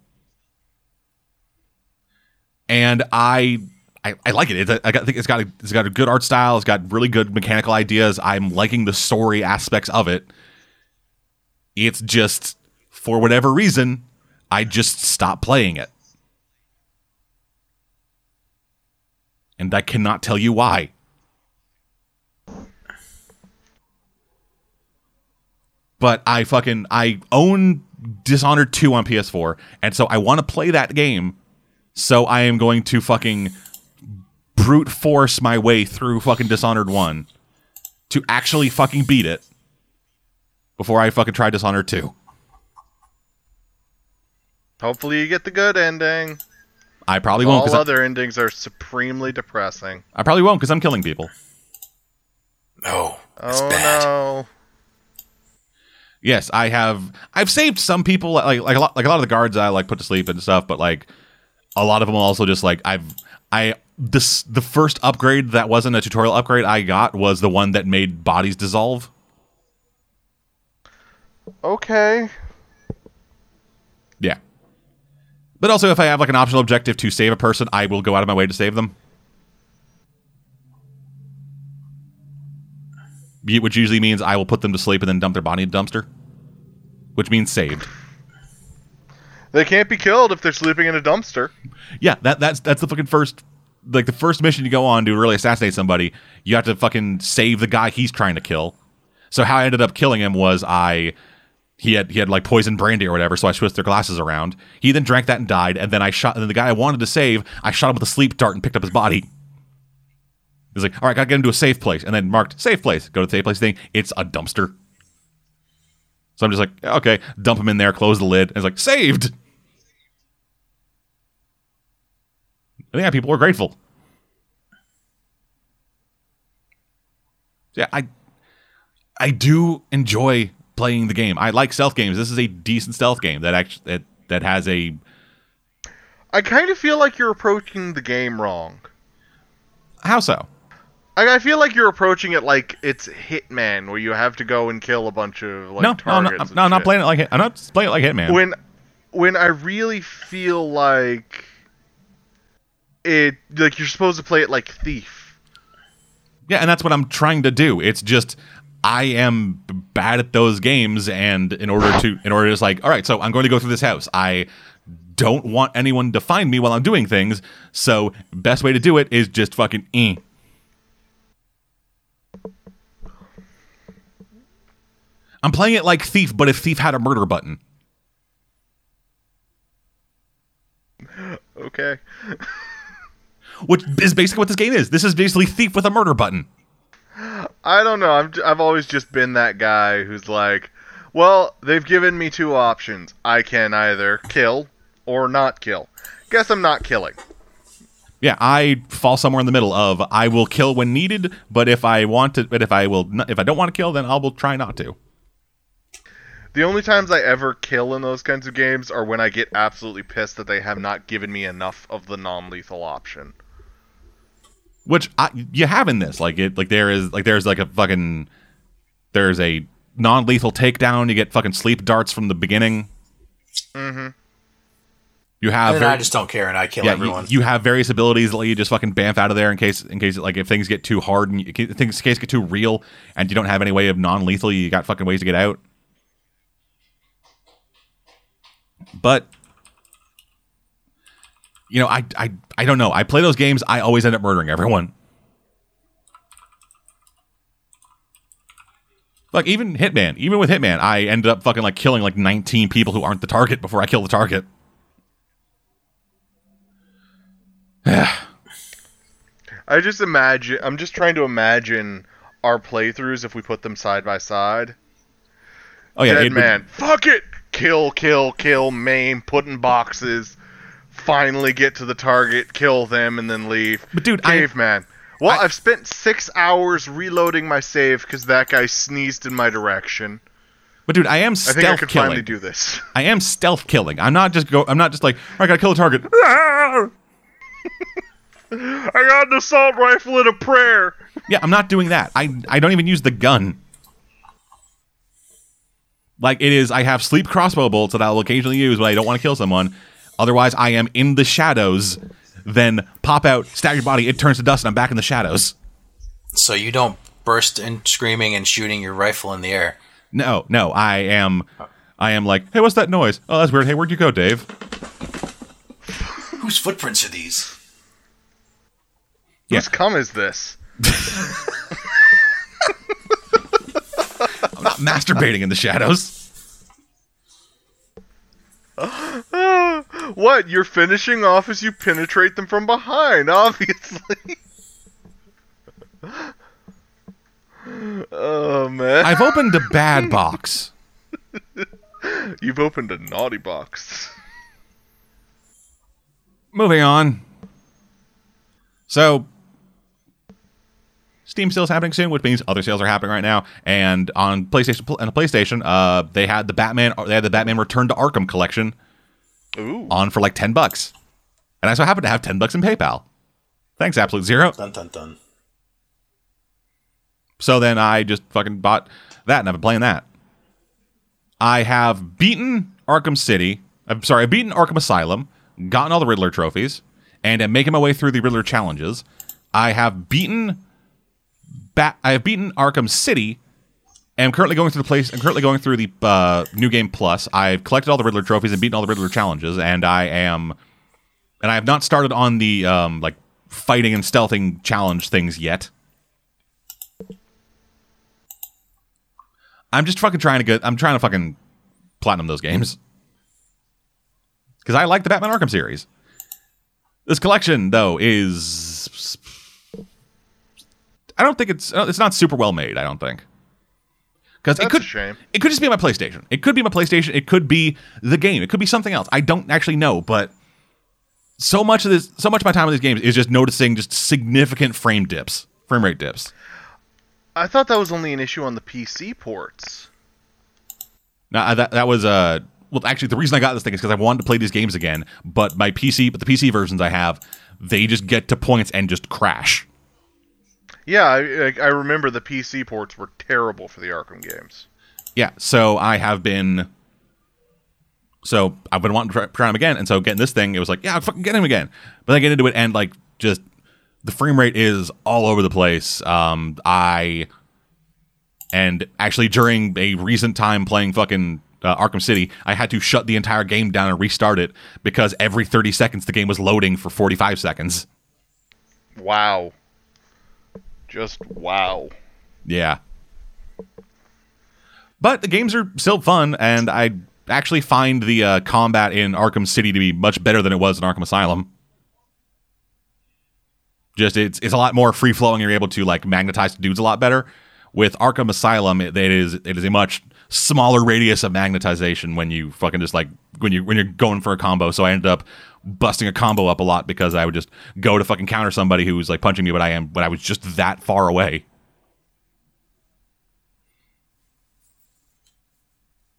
A: And I I, I like it. A, I I think it's got a, it's got a good art style. It's got really good mechanical ideas. I'm liking the story aspects of it. It's just for whatever reason, I just stopped playing it, and I cannot tell you why. But I fucking I own Dishonored 2 on PS4, and so I want to play that game. So I am going to fucking brute force my way through fucking Dishonored 1 to actually fucking beat it before I fucking try Dishonored 2.
C: Hopefully, you get the good ending.
A: I probably won't
C: All
A: because
C: other endings are supremely depressing.
A: I, I probably won't because I'm killing people.
B: No, that's
C: oh
B: bad.
C: no!
A: Yes, I have. I've saved some people, like like a lot, like a lot of the guards I like put to sleep and stuff. But like a lot of them also just like I've I this the first upgrade that wasn't a tutorial upgrade I got was the one that made bodies dissolve.
C: Okay.
A: Yeah. But also, if I have like an optional objective to save a person, I will go out of my way to save them. Which usually means I will put them to sleep and then dump their body in a dumpster. Which means saved.
C: They can't be killed if they're sleeping in a dumpster.
A: Yeah, that that's that's the fucking first like the first mission you go on to really assassinate somebody, you have to fucking save the guy he's trying to kill. So how I ended up killing him was I he had he had like poison brandy or whatever, so I switched their glasses around. He then drank that and died, and then I shot and then the guy I wanted to save, I shot him with a sleep dart and picked up his body. He's like, all right, gotta get him to a safe place, and then marked safe place. Go to the safe place thing. It's a dumpster. So I'm just like, okay, dump him in there, close the lid, and it's like saved. And yeah, people were grateful. Yeah, I I do enjoy playing the game. I like stealth games. This is a decent stealth game that actually that, that has a
C: I kind of feel like you're approaching the game wrong.
A: how so?
C: I, I feel like you're approaching it like it's Hitman, where you have to go and kill a bunch of like
A: no,
C: targets.
A: no,
C: and
A: no, I'm not playing it like Hit- I'm not playing it like Hitman.
C: When when I really feel like it, like you're supposed to play it like Thief.
A: Yeah, and that's what I'm trying to do. It's just I am bad at those games, and in order to, in order to, just like, all right, so I'm going to go through this house. I don't want anyone to find me while I'm doing things. So best way to do it is just fucking. Eh. I'm playing it like Thief, but if Thief had a murder button.
C: Okay.
A: Which is basically what this game is. This is basically Thief with a murder button.
C: I don't know. I'm, I've always just been that guy who's like, well, they've given me two options. I can either kill or not kill. Guess I'm not killing.
A: Yeah, I fall somewhere in the middle of I will kill when needed, but if I want to, but if I will, if I don't want to kill, then I will try not to.
C: The only times I ever kill in those kinds of games are when I get absolutely pissed that they have not given me enough of the non-lethal option.
A: Which I, you have in this, like it, like there is, like there's like a fucking, there's a non-lethal takedown. You get fucking sleep darts from the beginning.
C: Mm-hmm.
A: You have
B: And
A: very-
B: I just don't care and I kill
A: yeah,
B: everyone.
A: You, you have various abilities that let you just fucking bamf out of there in case in case like if things get too hard and you, things case get too real and you don't have any way of non-lethal, you got fucking ways to get out. But you know, I I I don't know. I play those games, I always end up murdering everyone. Like even Hitman, even with Hitman, I ended up fucking like killing like 19 people who aren't the target before I kill the target.
C: I just imagine. I'm just trying to imagine our playthroughs if we put them side by side.
A: Oh yeah,
C: Dead
A: it would-
C: Fuck it. Kill, kill, kill, maim, put in boxes. Finally get to the target, kill them, and then leave.
A: But dude, I-
C: caveman. Well,
A: I-
C: I've spent six hours reloading my save because that guy sneezed in my direction.
A: But dude, I am stealth killing.
C: I think I could
A: killing.
C: finally do this.
A: I am stealth killing. I'm not just go. I'm not just like I gotta kill a target.
C: I got an assault rifle and a prayer.
A: yeah, I'm not doing that. I I don't even use the gun. Like it is, I have sleep crossbow bolts that I will occasionally use when I don't want to kill someone. Otherwise, I am in the shadows. Then pop out, stab your body. It turns to dust, and I'm back in the shadows.
B: so you don't burst in screaming and shooting your rifle in the air.
A: No, no, I am. I am like, hey, what's that noise? Oh, that's weird. Hey, where'd you go, Dave?
B: Whose footprints are these?
A: Yeah.
C: Whose cum is this?
A: I'm not masturbating in the shadows.
C: What? You're finishing off as you penetrate them from behind, obviously. oh man.
A: I've opened a bad box.
C: You've opened a naughty box.
A: Moving on. So, Steam sales happening soon, which means other sales are happening right now. And on PlayStation and PlayStation, uh, they had the Batman, they had the Batman Return to Arkham collection
C: Ooh.
A: on for like ten bucks, and I so happen to have ten bucks in PayPal. Thanks, Absolute Zero.
B: Dun dun dun.
A: So then I just fucking bought that, and I've been playing that. I have beaten Arkham City. I'm sorry, I've beaten Arkham Asylum, gotten all the Riddler trophies, and am making my way through the Riddler challenges. I have beaten Bat. I have beaten Arkham City. I'm currently going through the place. I'm currently going through the uh, new game plus. I've collected all the Riddler trophies and beaten all the Riddler challenges, and I am, and I have not started on the um, like fighting and stealthing challenge things yet. I'm just fucking trying to get. I'm trying to fucking platinum those games because I like the Batman Arkham series. This collection, though, is I don't think it's it's not super well made. I don't think because it could
C: a shame.
A: it could just be my PlayStation. It could be my PlayStation. It could be the game. It could be something else. I don't actually know, but so much of this, so much of my time with these games is just noticing just significant frame dips, frame rate dips.
C: I thought that was only an issue on the PC ports.
A: Now uh, that that was uh well actually the reason I got this thing is because I wanted to play these games again, but my PC but the PC versions I have they just get to points and just crash.
C: Yeah, I, I- I remember the PC ports were terrible for the Arkham games.
A: Yeah, so I have been so I've been wanting to try, him again, and so getting this thing, it was like, yeah, fucking get him again. But I get into it, and like, just the frame rate is all over the place. Um, I and actually during a recent time playing fucking uh, Arkham City, I had to shut the entire game down and restart it because every thirty seconds the game was loading for forty five seconds.
C: Wow. Just wow.
A: Yeah. But the games are still fun, and I actually find the uh, combat in Arkham City to be much better than it was in Arkham Asylum. Just it's it's a lot more free flowing. You're able to like magnetize dudes a lot better. With Arkham Asylum, it, it is it is a much smaller radius of magnetization when you fucking just like when you when you're going for a combo. So I ended up busting a combo up a lot because I would just go to fucking counter somebody who was like punching me, but I am but I was just that far away.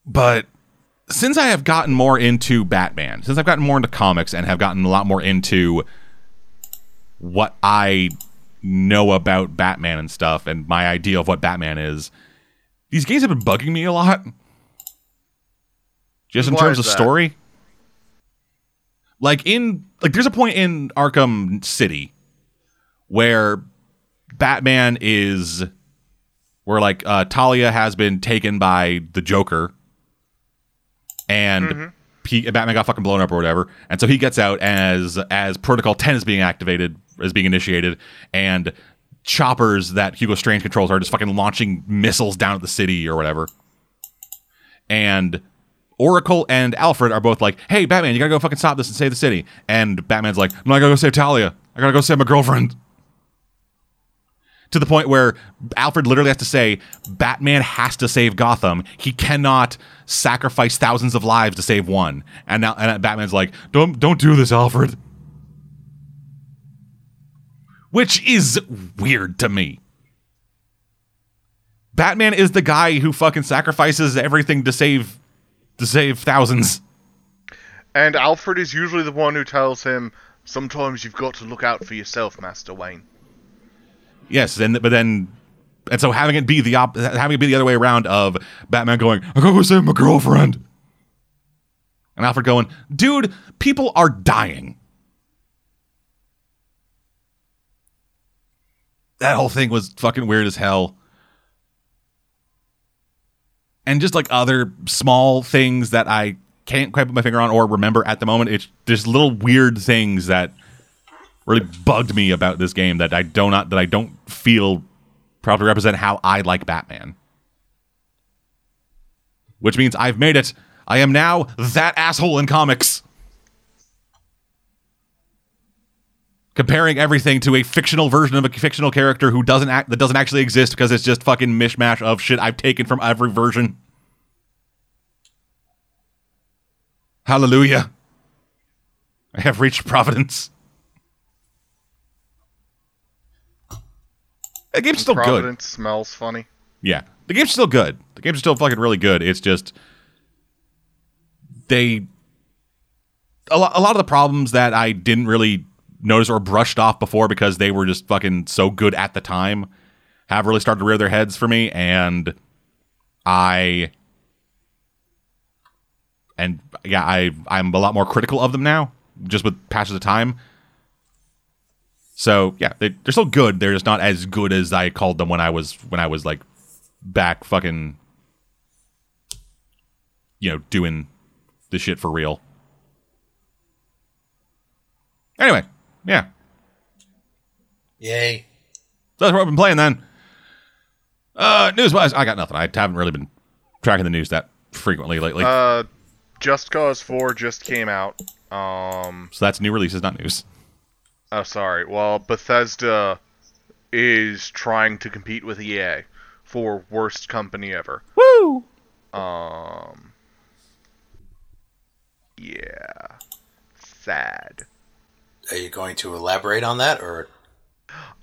A: But since I have gotten more into Batman, since I've gotten more into comics and have gotten a lot more into what I know about Batman and stuff and my idea of what Batman is, these games have been bugging me a lot. Just in
C: Why
A: terms of
C: that?
A: story. Like in like there's a point in Arkham City where Batman is where like uh Talia has been taken by the Joker and he, Batman got fucking blown up or whatever, and so he gets out as as Protocol Ten is being activated, is being initiated, and choppers that Hugo Strange controls are just fucking launching missiles down at the city or whatever, and Oracle and Alfred are both like, "Hey, Batman, you gotta go fucking stop this and save the city," and Batman's like, "No, I gotta go save Talia. I gotta go save my girlfriend." to the point where Alfred literally has to say Batman has to save Gotham. He cannot sacrifice thousands of lives to save one. And now and Batman's like, "Don't don't do this, Alfred." Which is weird to me. Batman is the guy who fucking sacrifices everything to save to save thousands.
C: And Alfred is usually the one who tells him, "Sometimes you've got to look out for yourself, Master Wayne."
A: Yes, and but then and so having it be the op- having it be the other way around of Batman going, I gotta go save my girlfriend. And Alfred going, dude, people are dying. That whole thing was fucking weird as hell. And just like other small things that I can't quite put my finger on or remember at the moment. It's just little weird things that really bugged me about this game that I do not that I don't feel properly represent how I like Batman. Which means I've made it. I am now that asshole in comics. Comparing everything to a fictional version of a fictional character who doesn't act that doesn't actually exist because it's just fucking mishmash of shit I've taken from every version. Hallelujah. I have reached Providence. The game's still good.
C: Providence smells funny.
A: Yeah, the game's still good. The game's still fucking really good. It's just they a lot, a lot of the problems that I didn't really notice or brushed off before because they were just fucking so good at the time have really started to rear their heads for me and I and yeah, I I'm a lot more critical of them now just with passage of time. So yeah, they, they're still good. They're just not as good as I called them when I was when I was like back fucking you know doing the shit for real. Anyway, yeah,
B: Yay.
A: so that's what I've been playing then. Uh, news wise, I got nothing. I haven't really been tracking the news that frequently lately.
C: Uh, Just Cause 4 just came out. Um,
A: so that's new releases, not news.
C: oh, sorry. Well, Bethesda is trying to compete with EA for worst company ever.
A: Woo!
C: Um, yeah, sad.
B: Are you going to elaborate on that, or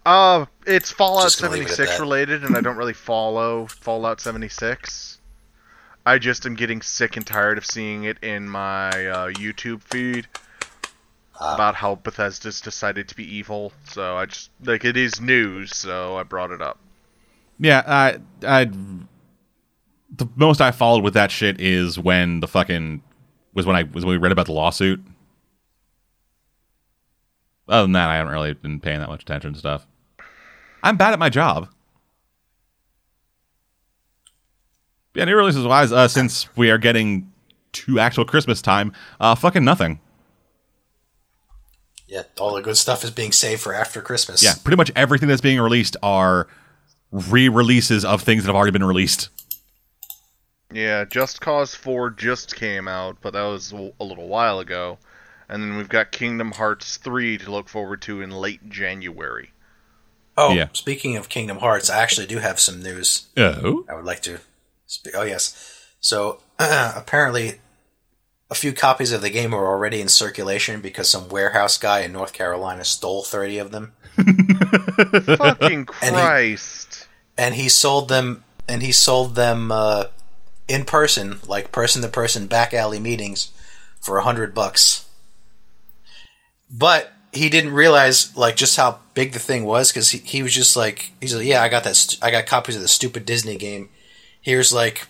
C: Uh, it's Fallout
B: Just gonna leave it
C: 76 related, and I don't really follow Fallout 76. I just am getting sick and tired of seeing it in my uh, YouTube feed
B: Ah.
C: about how Bethesda's decided to be evil. So I just like it is news, so I brought it up.
A: Yeah, I, I, the most I followed with that shit is when the fucking was when I was when we read about the lawsuit. Other than that, I haven't really been paying that much attention to stuff. I'm bad at my job. Yeah, new releases wise, uh, since we are getting to actual Christmas time, uh, fucking nothing.
B: yeah, all the good stuff is being saved for after Christmas?
A: Yeah, pretty much everything that's being released are re-releases of things that have already been released.
C: Yeah, Just Cause 4 just came out, but that was a a little while ago. And then we've got Kingdom Hearts 3 to look forward to in late January.
B: Oh,
A: Yeah.
B: speaking of Kingdom Hearts, I actually do have some news.
A: Oh,
B: I would like to speak. Oh, yes. So apparently, a few copies of the game are already in circulation because some warehouse guy in North Carolina stole 30 of them.
C: Fucking Christ.
B: and he sold them and he sold them uh, in person like person to person back alley meetings for a hundred bucks but he didn't realize like just how big the thing was because he, he was just like he's like yeah i got that st- i got copies of the stupid disney game here's like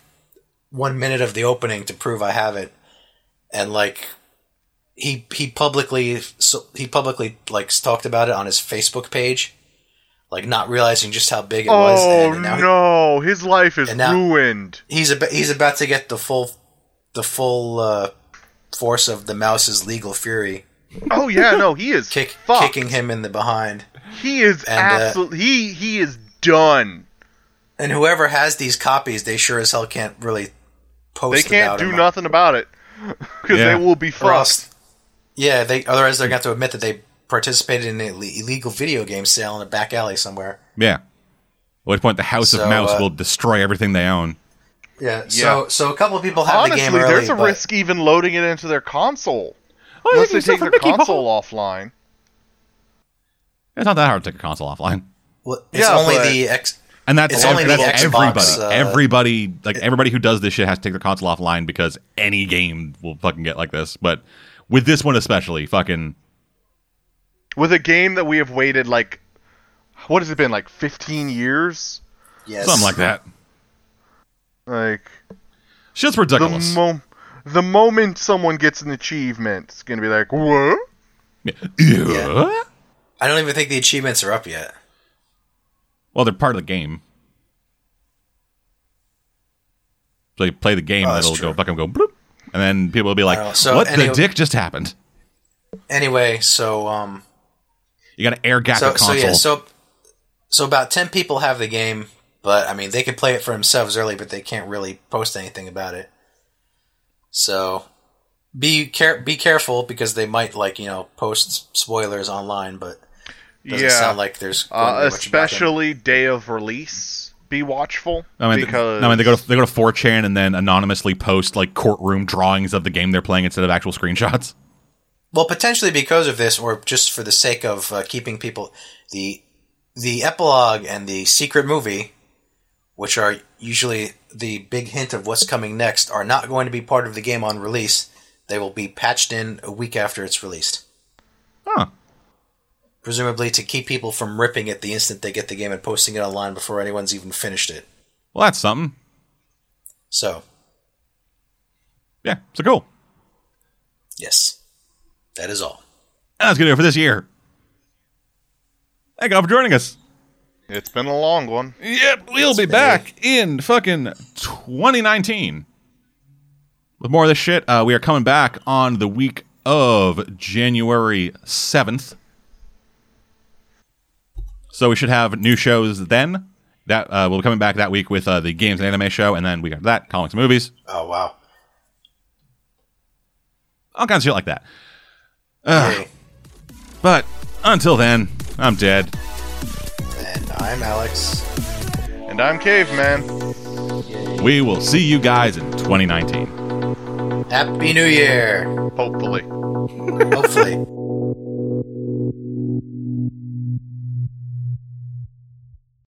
B: one minute of the opening to prove i have it and like he he publicly so he publicly like talked about it on his facebook page like not realizing just how big it was.
C: Oh
B: and now he-
C: no, his life is ruined.
B: he's about he's about to get the full the full uh, force of the mouse's legal fury
C: Oh yeah, no, he is
B: kick, kicking him in the behind.
C: He is
B: And, uh,
C: absolutely he he is done.
B: And whoever has these copies, they sure as hell can't really post.
C: They can't
B: about
C: do
B: him.
C: nothing about it because
A: Yeah.
C: they will be
B: Or
C: fucked.
B: yeah, they otherwise they're going to have to admit that they participated in an illegal video game sale in a back alley somewhere.
A: yeah. At which point the House
B: So,
A: of Mouse
B: uh,
A: will destroy everything they own.
B: Yeah. So so a couple of people have
C: Honestly,
B: the game early.
C: there's a
B: but-
C: risk even loading it into their console.
A: Oh,
C: Unless
A: you
C: they
A: can
C: take their console
A: Mouse.
C: offline.
A: It's not that hard to take a console offline.
B: Well, it's
C: Yeah,
B: only
C: but-
B: the X.
A: And that's,
B: It's
A: ev-
B: only the
A: that's
B: Xbox,
A: everybody.
B: uh,
A: everybody, like everybody who does this shit has to take their console offline because any game will fucking get like this. But with this one especially, fucking
C: With a game that we have waited like, what has it been like 15 years?
B: Yes.
A: something like that.
C: Like
A: Shit's
C: the
A: ridiculous.
C: mo- the moment someone gets an achievement, it's gonna be like, what?
A: Yeah.
B: Yeah. I don't even think the achievements are up yet.
A: Well, they're part of the game. So you play the game,
B: Oh,
A: and it'll go
B: true.
A: fucking go bloop, and then people will be like,
B: Oh, so
A: "What the dick just happened?"
B: Anyway, so um,
A: You got to air gap
B: so
A: the
B: so yeah, so so about ten people have the game, but I mean they can play it for themselves early, but they can't really post anything about it. So be care be careful because they might like you know post spoilers online, but doesn't
C: yeah,
B: sound like there's going to
C: uh,
B: be much
C: especially day of release. Be watchful
A: I mean,
C: because
A: I mean, they go to they go to 4chan and then anonymously post like courtroom drawings of the game they're playing instead of actual screenshots.
B: Well, potentially because of this, or just for the sake of uh, keeping people the the epilogue and the secret movie, which are usually the big hint of what's coming next, are not going to be part of the game on release. They will be patched in a week after it's released,
A: Huh?
B: presumably to keep people from ripping it the instant they get the game and posting it online before anyone's even finished it.
A: Well, that's something.
B: So,
A: Yeah, so cool.
B: yes, that is all.
A: That's gonna do it for this year. Thank you all for joining us.
C: It's been a long one.
A: Yep, we'll be
B: been
A: back in fucking 2019 with more of this shit. Uh, we are coming back on the week of January 7th. So we should have new shows then. That uh, we'll be coming back that week with uh, the games and anime show, and then we got that comics and movies,
B: Oh wow!
A: all kinds of shit like that.
B: Hey,
A: But until then, I'm dead.
B: And I'm Alex.
C: And I'm Caveman.
A: We will see you guys in 2019.
B: Happy New Year!
C: Hopefully.
B: Hopefully.